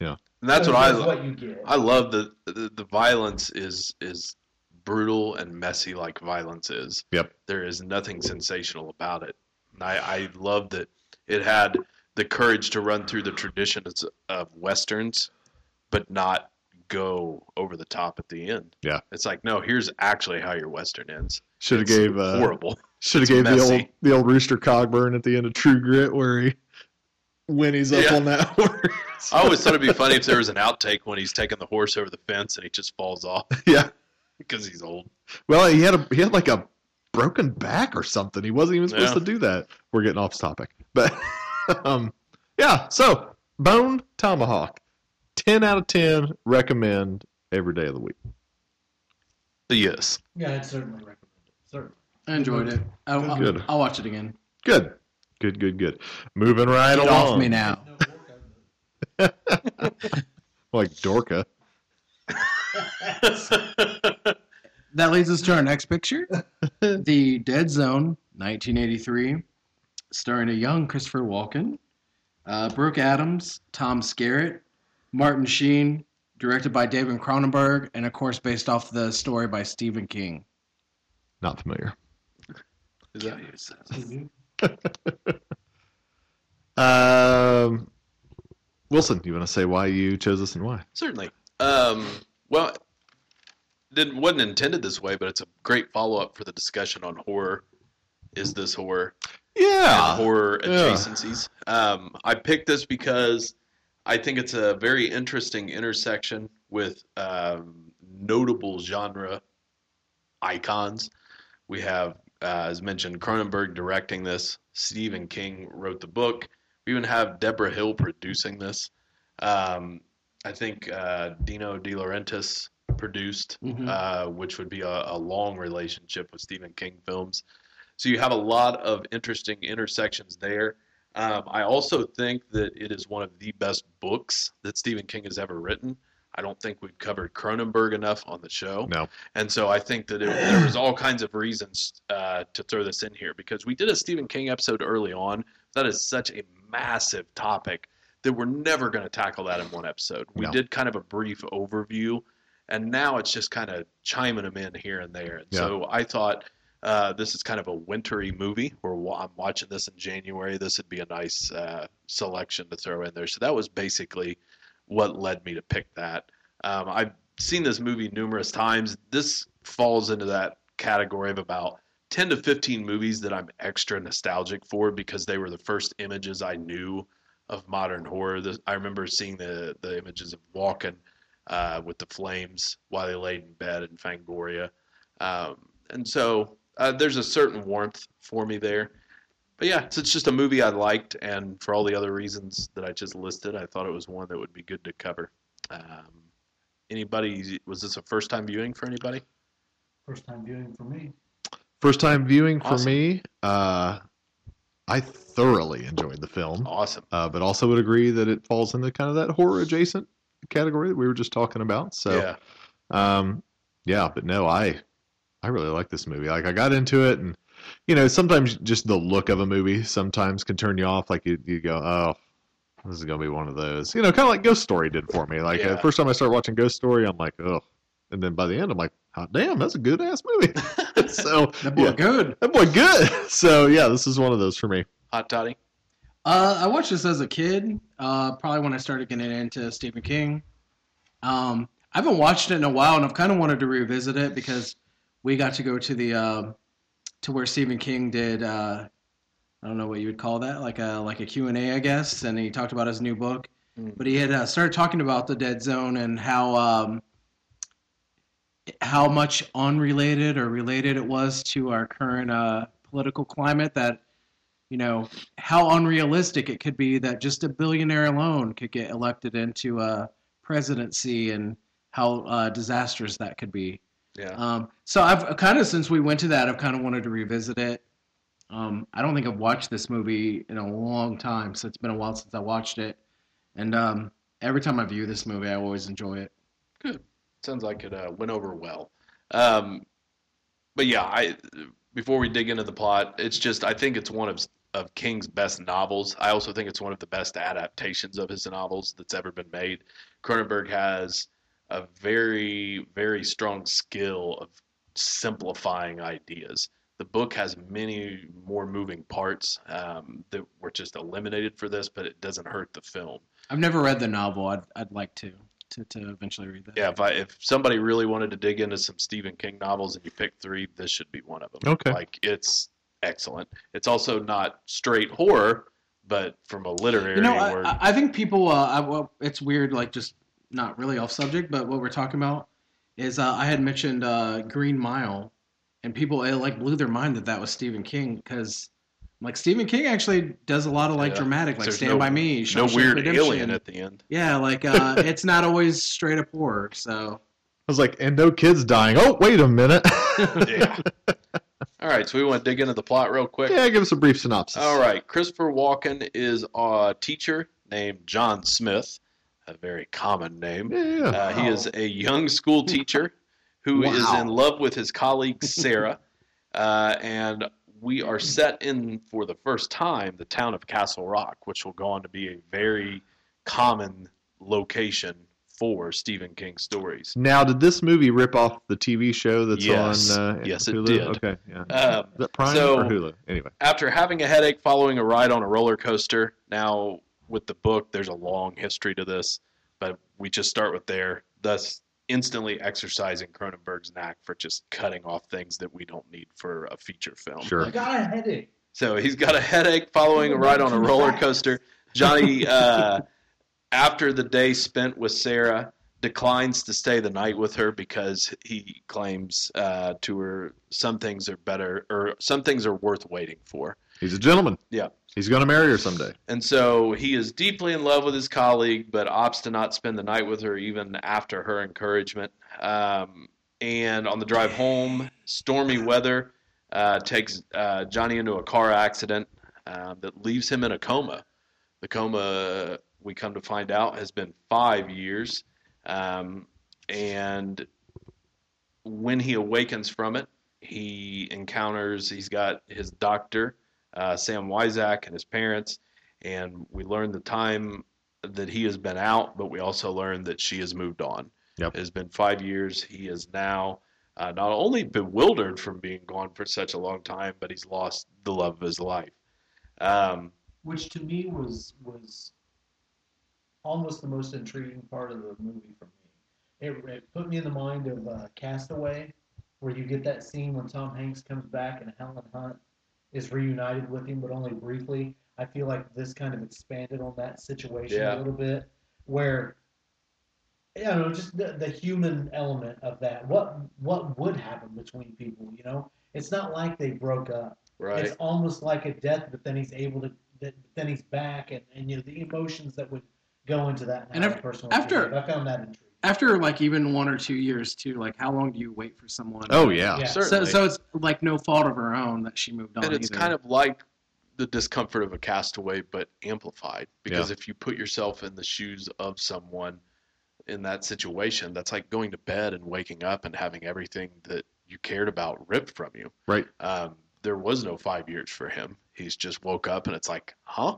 Yeah, and that's So what I love. what you get. I love the, the the violence is is brutal and messy like violence is. Yep. There is nothing sensational about it. And I, I love that it had the courage to run through the traditions of westerns, but not go over the top at the end. Yeah. It's like, no, here's actually how your western ends. Should have gave uh, horrible. should have gave the old the old Rooster Cogburn at the end of True Grit where he when he's up Yeah. on that horse. I always thought it'd be funny if there was an outtake when he's taking the horse over the fence and he just falls off yeah. because he's old. Well, he had a he had like a broken back or something. He wasn't even supposed Yeah. to do that. We're getting off topic, but um, yeah. So Bone Tomahawk, ten out of ten. Recommend every day of the week. Yes. yeah, I'd certainly recommend it. Certainly. I enjoyed it. I'll, I'll, Good. I'll watch it again. Good, good, good, good. Moving right Get along. off me now. Like Dorka. That leads us to our next picture The Dead Zone, 1983, starring a young Christopher Walken, uh, Brooke Adams, Tom Skerritt, Martin Sheen, directed by David Cronenberg, and of course based off the story by Stephen King. Not familiar. Is that, Um, Wilson, you want to say why you chose this and why? Certainly. Um, well, didn't wasn't intended this way, but it's a great follow up for the discussion on horror. Is this horror Yeah. and horror yeah. adjacencies? Um, I picked this because I think it's a very interesting intersection with um, notable genre icons. We have, uh, as mentioned, Cronenberg directing this. Stephen King wrote the book. We even have Debra Hill producing this. Um, I think uh, Dino De Laurentiis produced, Mhm. uh, which would be a, a long relationship with Stephen King films. So you have a lot of interesting intersections there. Um, I also think that it is one of the best books that Stephen King has ever written. I don't think we've covered Cronenberg enough on the show. No. And so I think that it, there was all kinds of reasons uh, to throw this in here because we did a Stephen King episode early on. That is such a massive topic that we're never going to tackle that in one episode. We No. did kind of a brief overview, and now it's just kind of chiming them in here and there. And Yeah. so I thought uh, this is kind of a wintry movie. Where I'm watching this in January. This would be a nice uh, selection to throw in there. So that was basically what led me to pick that. Um, I've seen this movie numerous times. This falls into that category of about 10 to 15 movies that I'm extra nostalgic for because they were the first images I knew of modern horror. This, I remember seeing the, the images of Walken uh, with the flames while they laid in bed in Fangoria. Um, and so uh, there's a certain warmth for me there. But yeah, it's, it's just a movie I liked, and for all the other reasons that I just listed, I thought it was one that would be good to cover. Um, anybody, was this a first time viewing for anybody? First time viewing for me. First time viewing for me. Uh, I thoroughly enjoyed the film, Awesome. uh, but also would agree that it falls into kind of that horror adjacent category that we were just talking about. So, yeah. um, yeah, but no, I, I really like this movie. Like I got into it, and you know, sometimes just the look of a movie sometimes can turn you off. Like you, you go, oh, this is gonna be one of those. You know, kind of like Ghost Story did for me. Like uh, Yeah. first time I started watching Ghost Story, I'm like, oh, and then by the end, I'm like, hot damn, that's a good ass movie. so That boy yeah, good. that boy good. So yeah, this is one of those for me. Hot toddy. Uh, I watched this as a kid. Uh, probably when I started getting into Stephen King. Um, I haven't watched it in a while, and I've kind of wanted to revisit it because we got to go to the um to where Stephen King did. Uh, I don't know what you would call that, like a like a Q and A, I guess. And he talked about his new book, Mm. but he had uh, started talking about the Dead Zone and how um, how much unrelated or related it was to our current uh, political climate. That you know how unrealistic it could be that just a billionaire alone could get elected into a presidency and how uh, disastrous that could be. Yeah. Um, so I've kind of since we went to that, I've kind of wanted to revisit it. Um, I don't think I've watched this movie in a long time, so it's been a while since I watched it. And um, every time I view this movie, I always enjoy it. Good. Sounds like it uh, went over well. Um, but yeah, I before we dig into the plot, it's just I think it's one of of King's best novels. I also think it's one of the best adaptations of his novels that's ever been made. Cronenberg has a very very strong skill of simplifying ideas. The book has many more moving parts um, that were just eliminated for this, but it doesn't hurt the film. I've never read the novel. I'd, I'd like to, to to eventually read that. Yeah, if I if somebody really wanted to dig into some Stephen King novels and you pick three, this should be one of them. Okay. Like it's excellent. It's also not straight horror, but from a literary You know, I, word. I- I think people. Uh, I, well, it's weird, like just not really off subject, but what we're talking about is uh, I had mentioned uh, Green Mile, and people it, like blew their mind that that was Stephen King because. Like Stephen King actually does a lot of like Yeah. dramatic, like There's Stand no- by Me, no weird Redemption. alien at the end. Yeah, like uh, it's not always straight up horror. So I was like, and no kids dying. Oh, wait a minute. Yeah. All right, so we want to dig into the plot real quick. yeah, give us a brief synopsis. All right, Christopher Walken is a teacher named John Smith, a very common name. Yeah. Uh, he is a young school teacher who is Wow. in love with his colleague Sarah, uh, and we are set in for the first time the town of Castle Rock, which will go on to be a very common location for Stephen King stories. Now, did this movie rip off the TV show that's Yes. on uh, Yes, it Hulu? did. Okay, yeah. Um, is Prime so- or Hulu? Anyway. after having a headache following a ride on a roller coaster, now with the book, there's a long history to this, but we just start with there, thus instantly exercising Cronenberg's knack for just cutting off things that we don't need for a feature film. Sure. I got a headache. So he's got a headache following a ride on a roller coaster. Johnny, uh, after the day spent with Sarah, declines to stay the night with her because he claims uh, to her some things are better or some things are worth waiting for. He's a gentleman. Yeah. He's going to marry her someday. And so he is deeply in love with his colleague, but opts to not spend the night with her even after her encouragement. Um, and on the drive home, stormy weather uh, takes uh, Johnny into a car accident uh, that leaves him in a coma. The coma, we come to find out, has been five years. Um, and when he awakens from it, he encounters, he's got his doctor, uh, Sam Weizak, and his parents. And we learn the time that he has been out, but we also learn that she has moved on. Yep. It has been five years. He is now uh, not only bewildered from being gone for such a long time, but he's lost the love of his life. Um, which to me was was almost the most intriguing part of the movie for me. It, it put me in the mind of uh, Castaway, where you get that scene when Tom Hanks comes back and Helen Hunt is reunited with him, but only briefly. I feel like this kind of expanded on that situation Yeah. a little bit, where I don't know, just the, the human element of that. What what would happen between people? You know, it's not like they broke up right. it's almost like a death, but then he's able to, then he's back, and, and you know the emotions that would go into that. And how af- a person after- behave. I found that intriguing. after like even one or two years too, like how long do you wait for someone? Oh, yeah. Yeah. So, Certainly. so it's like no fault of her own that she moved on. and it's either. kind of like the discomfort of a castaway but amplified because if you put yourself in the shoes of someone in that situation that's like going to bed and waking up and having everything that you cared about ripped from you Right. um, there was no five years for him he's just woke up and it's like huh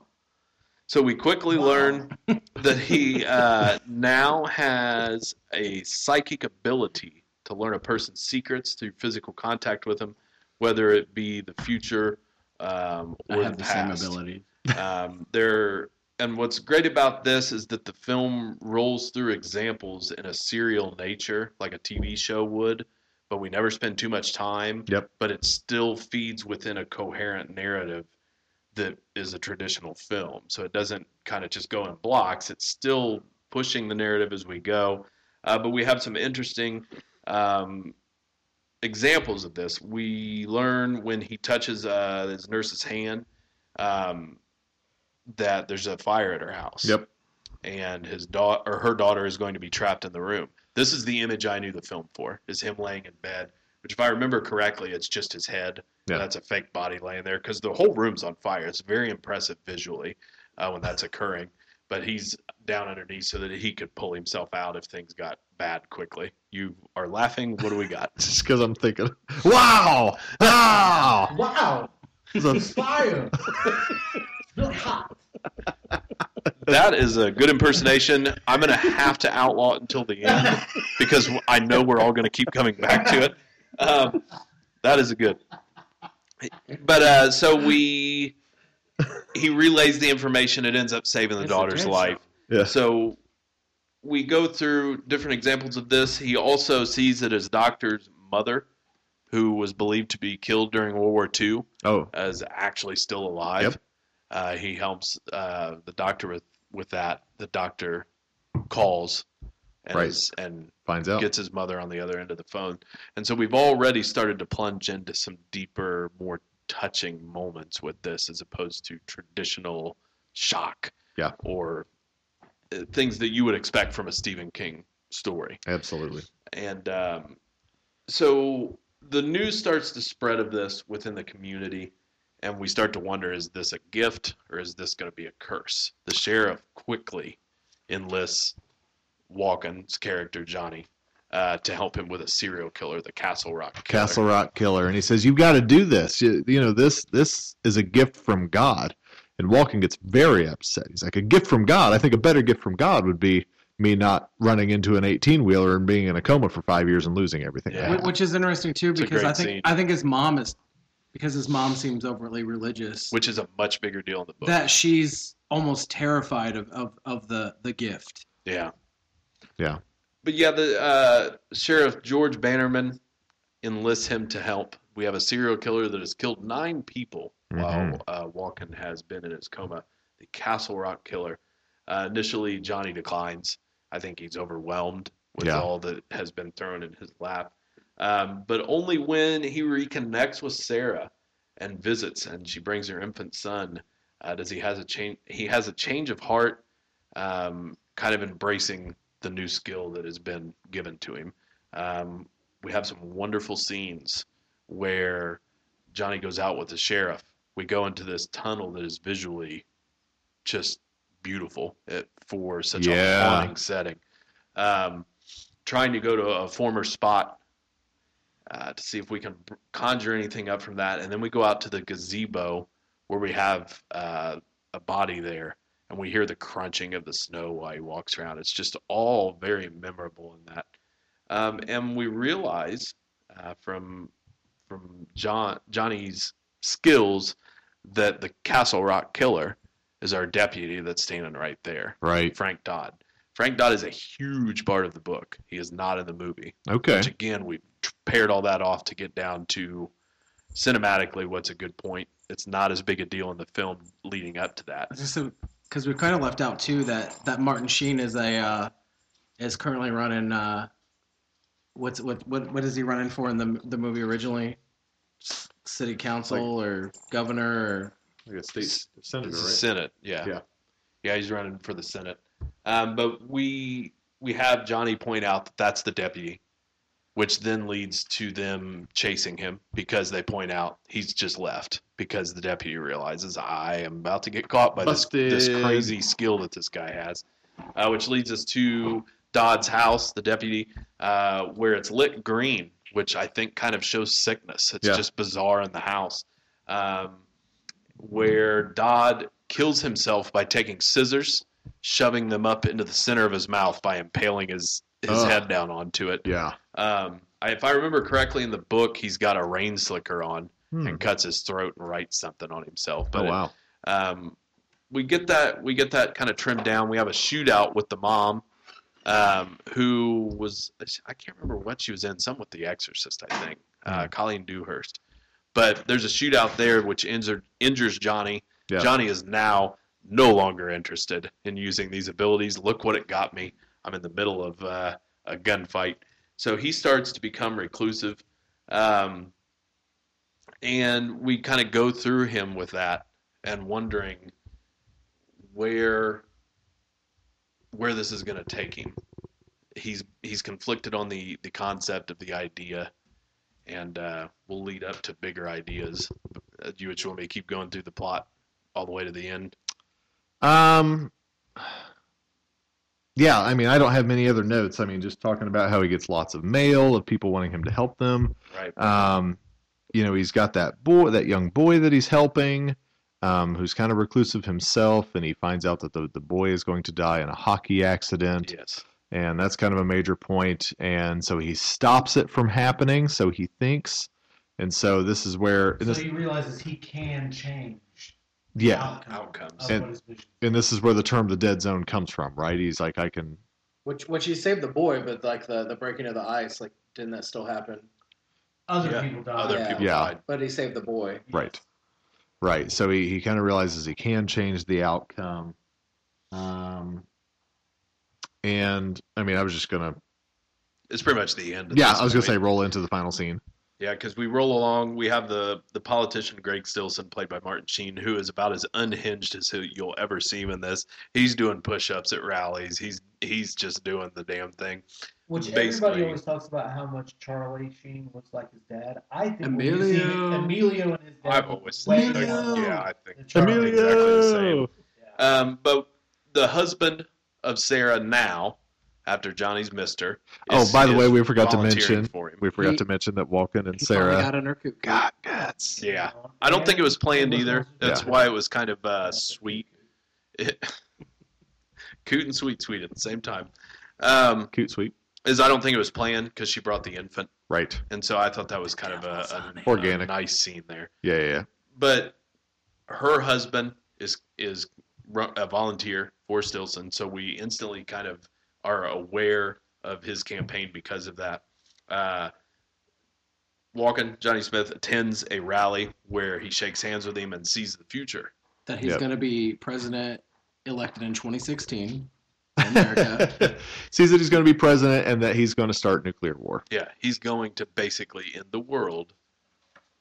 So we quickly Wow. learn that he uh, now has a psychic ability to learn a person's secrets through physical contact with them, whether it be the future um, I or have the the same ability. Um, there, and what's great about this is that the film rolls through examples in a serial nature, like a TV show would, but we never spend too much time. Yep. But it still feeds within a coherent narrative that is a traditional film. So it doesn't kind of just go in blocks. It's still pushing the narrative as we go. Uh, but we have some interesting um, examples of this. We learn when he touches uh, his nurse's hand um, that there's a fire at her house. Yep. And his daughter or her daughter is going to be trapped in the room. This is the image I knew the film for: is him laying in bed. Which, if I remember correctly, it's just his head. Yeah. That's a fake body laying there because the whole room's on fire. It's very impressive visually uh, when that's occurring. But he's down underneath so that he could pull himself out if things got bad quickly. You are laughing. What do we got? Just because I'm thinking, wow, wow. Wow, So- it's fire. it's hot. that is a good impersonation. I'm going to have to outlaw it until the end because I know we're all going to keep coming back to it. Um, that is a good. But uh, so we, he relays the information. It ends up saving the It's daughter's life. yeah. So we go through different examples of this. He also sees that his doctor's mother, who was believed to be killed during World War II, Oh, is actually still alive. Yep. Uh, he helps uh, the doctor with, with that. The doctor calls and, Right. and finds out. gets his mother on the other end of the phone. And so we've already started to plunge into some deeper, more touching moments with this as opposed to traditional shock Yeah. or uh, things that you would expect from a Stephen King story. Absolutely. And um, so the news starts to spread of this within the community, and we start to wonder is this a gift or is this going to be a curse? The sheriff quickly enlists Walken's character, Johnny, uh, to help him with a serial killer, the Castle Rock killer. Castle Rock Killer, and he says, "You've got to do this. You, you know this. This is a gift from God." And Walken gets very upset. He's like, "A gift from God? I think a better gift from God would be me not running into an 18 wheeler and being in a coma for five years and losing everything." Yeah. Which is interesting too, because I think scene. I think his mom is because his mom seems overly religious. Which is a much bigger deal in the book. that she's almost terrified of, of, of the, the gift. Yeah. Yeah. But yeah, the uh, Sheriff George Bannerman enlists him to help. We have a serial killer that has killed nine people while uh, Walken has been in his coma. The Castle Rock killer. Uh, initially, Johnny declines. I think he's overwhelmed with Yeah. all that has been thrown in his lap. Um, but only when he reconnects with Sarah and visits, and she brings her infant son, uh, does he has a change. He has a change of heart, um, kind of embracing the new skill that has been given to him. Um, we have some wonderful scenes where Johnny goes out with the sheriff. We go into this tunnel that is visually just beautiful eh, for such a haunting setting. Um, trying to go to a former spot uh, to see if we can conjure anything up from that, and then we go out to the gazebo where we have uh, a body there, and we hear the crunching of the snow while he walks around. It's just all very memorable in that, um, and we realize uh, from from John Johnny's skills that the Castle Rock killer is our deputy that's standing right there, Right. Frank Dodd. Frank Dodd is a huge part of the book. He is not in the movie. Okay. Which again, we paired all that off to get down to cinematically what's a good point. It's not as big a deal in the film leading up to that. Just because we kind of left out too that that Martin Sheen is a uh, is currently running. Uh, what's what what what is he running for in the the movie originally? City council or governor or Like a state senator, right? Senate, yeah. Yeah. Yeah, he's running for the Senate. Um, but we we have Johnny point out that that's the deputy, which then leads to them chasing him because they point out he's just left because the deputy realizes I am about to get caught by this this crazy skill that this guy has, uh, which leads us to Dodd's house, the deputy, uh, where it's lit green, which I think kind of shows sickness. It's Yeah. just bizarre in the house. Um, where Dodd kills himself by taking scissors, shoving them up into the center of his mouth by impaling his his Ugh. head down onto it. Yeah. Um, I, if I remember correctly in the book, he's got a rain slicker on Hmm. and cuts his throat and writes something on himself. But Oh it- um, we get that we get that kind of trimmed down. We have a shootout with the mom, um, who was I can't remember what she was in. Some with The Exorcist, I think. Uh, Colleen Dewhurst. But there's a shootout there which injured, injures Johnny. Yeah. Johnny is now no longer interested in using these abilities. Look what it got me. I'm in the middle of uh, a gunfight. So he starts to become reclusive. Um, and we kind of go through him with that and wondering where where this is going to take him. He's he's conflicted on the the concept of the idea, and uh, will lead up to bigger ideas. Uh, you would want me to keep going through the plot all the way to the end. Um. Yeah, I mean, I don't have many other notes. I mean, just talking about how he gets lots of mail of people wanting him to help them. Right. Um, you know, he's got that boy, that young boy that he's helping, um, who's kind of reclusive himself, and he finds out that the the boy is going to die in a hockey accident, Yes. and that's kind of a major point. And so he stops it from happening. So he thinks, and so this is where, So this, he realizes he can change yeah, outcome Outcomes. of And- what his vision. and this is where the term the dead zone comes from, right? He's like, I can Which which he saved the boy, but like the the breaking of the ice, like didn't that still happen? Other Yeah, people die. Other Yeah. people Yeah. died. But he saved the boy. Right. Right. So he, he kind of realizes he can change the outcome. Um, and I mean, I was just going to, It's pretty much the end. At yeah, this I was going to say point. roll into the final scene. Yeah, because we roll along. We have the the politician Greg Stillson, played by Martin Sheen, who is about as unhinged as who you'll ever see him in this. He's doing push-ups at rallies. He's he's just doing the damn thing. Which Basically- everybody always talks about how much Charlie Sheen looks like his dad. I think when you see Emilio. Emilio and his dad. I've always way think, yeah, I think than Charlie. exactly the same. Yeah. Um, but the husband of Sarah now, after Johnny's Mister. Oh, by the way, we forgot to mention- For him. We forgot He- to mention that Walken and He Sarah got in her coop. got guts. Yeah. I don't think it was planned either. That's Yeah. why it was kind of uh, sweet. It, cute and sweet, sweet at the same time. Um, Cute, sweet. is I don't think it was planned because she brought the infant, Right. and so I thought that was kind of a, a, Organic. a nice scene there. Yeah, yeah, yeah. But her husband is is a volunteer for Stillson, so we instantly kind of are aware of his campaign because of that. Uh, Walken, Johnny Smith attends a rally where he shakes hands with him and sees the future. That he's Yep. going to be president elected in 2016 in America. Sees that he's going to be president and that he's going to start nuclear war. Yeah, he's going to basically end the world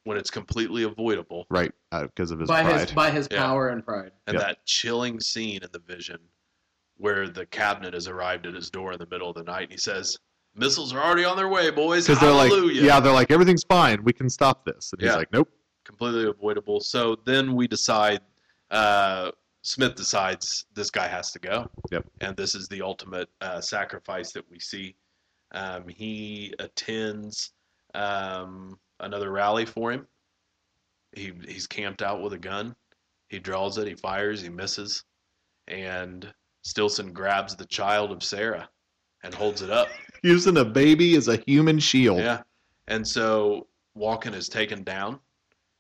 when it's completely avoidable. Right. Because of his by pride. his by his Yeah. power and pride. And Yep. that chilling scene in the vision where the cabinet has arrived at his door in the middle of the night and he says, Missiles are already on their way, boys. Because they're like, Hallelujah. yeah, they're like, everything's fine. We can stop this. And he's like, nope. completely avoidable. So then we decide, uh, Smith decides this guy has to go. Yep. And this is the ultimate uh, sacrifice that we see. Um, he attends um, another rally for him. He he's camped out with a gun. He draws it. He fires. He misses, and Stillson grabs the child of Sarah and holds it up. Using a baby as a human shield. Yeah. And so Walken is taken down.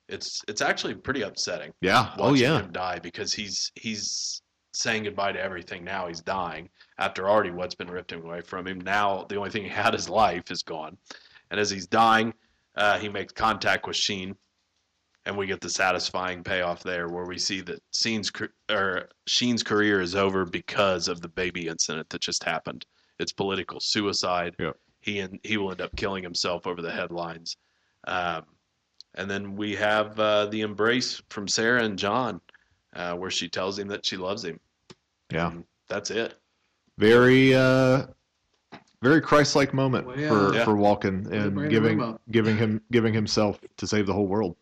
It's it's actually pretty upsetting Yeah. Oh, yeah. him die because he's he's saying goodbye to everything now. He's dying after already what's been ripped away from him. Now the only thing he had his life is gone. And as he's dying, uh, he makes contact with Sheen, and we get the satisfying payoff there where we see that Sheen's or Sheen's career is over because of the baby incident that just happened. It's political suicide. Yep. He and he will end up killing himself over the headlines. Um, and then we have uh, the embrace from Sarah and John, uh, where she tells him that she loves him. Yeah. And that's it. Very, uh, very Christ-like moment Well, yeah. for Yeah. for Walken and giving room giving him giving himself to save the whole world.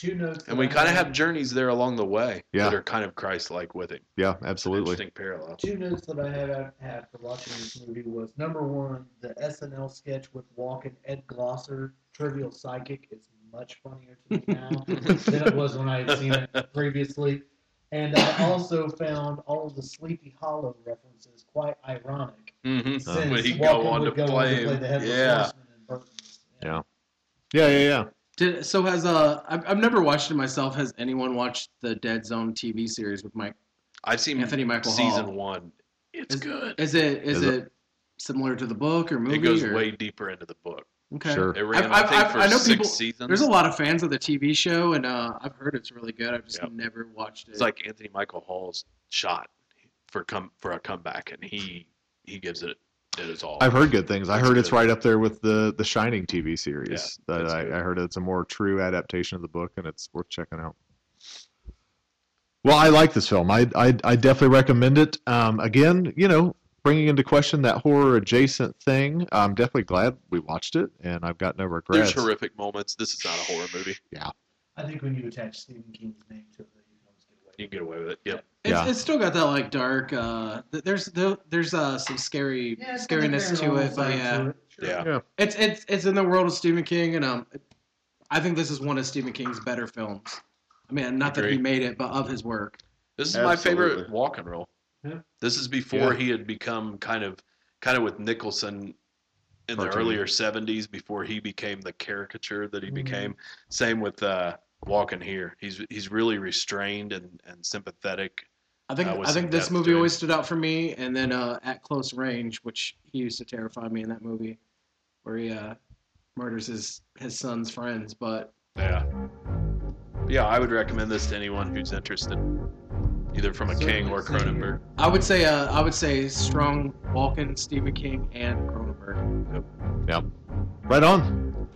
Two notes. And we kind of have journeys there along the way Yeah. that are kind of Christ-like with it. Yeah, absolutely. Interesting parallel. Two notes that I had had for watching this movie was number one, the SNL sketch with Walken Ed Glosser, Trivial Psychic, is much funnier to me now than it was when I had seen it previously. And I also found all of the Sleepy Hollow references quite ironic. Mm-hmm. Since when he go on to would go play, the Headless yeah. Horseman in Yeah. Yeah, yeah, yeah. Did, so has uh I've, I've never watched it myself. Has anyone watched the Dead Zone TV series with Mike? I've seen Anthony Michael season Hall. one. It's Is- good. Is it is, Is it, it? similar to the book or movie? It goes or? way deeper into the book. okay. Sure. It ran, I've- I I've- think, I've- for I know six people- seasons. There's a lot of fans of the TV show, and uh, I've heard it's really good. I've just Yep. never watched it. It's like Anthony Michael Hall's shot for come for a comeback, and he he gives it it is all. I've heard good things. I It's heard it's right up there with the the Shining TV series. Yeah, that I. I heard it's a more true adaptation of the book, and it's worth checking out. Well, I like this film. I I, I definitely recommend it. Um, again, you know, bringing into question that horror adjacent thing. I'm definitely glad we watched it, and I've got no regrets. There's horrific moments. This is not a horror movie. Yeah. I think when you attach Stephen King's name to it, you can get away. You can get away with it. Yep. it's, yeah. it's still got that like dark. Uh, th- there's there, there's uh some scary Yeah, it's got a scariness to it, but yeah, it. Sure. Yeah. it's it's it's in the world of Stephen King, and um, I think this is one of Stephen King's better films. I mean, not that he made it, but of his work. This is my favorite Absolutely. Walken role. Yeah. This is before Yeah. he had become kind of kind of with Nicholson in the Cartoony. earlier 70s before he became the caricature that he Mhm. became. Same with uh, Walken Here. He's he's really restrained and, and sympathetic. I think Uh, I think this movie always stood out for me, and then uh, at close range, which he used to terrify me in that movie, where he uh, murders his his son's friends. But Yeah. Yeah, I would recommend this to anyone who's interested, either from a King or Certainly, same Cronenberg. I would say uh, I would say strong Walken, Stephen King, and Cronenberg. Yep. Right on.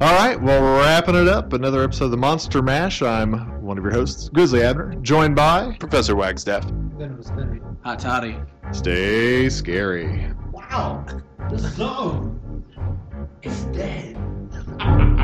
All right, well, we're wrapping it up. Another episode of the Monster Mash. I'm one of your hosts, Grizzly Abner, joined by Professor Wagstaff. Venomous Henry. Hot toddy. Stay Scary. Wow, the zone is dead.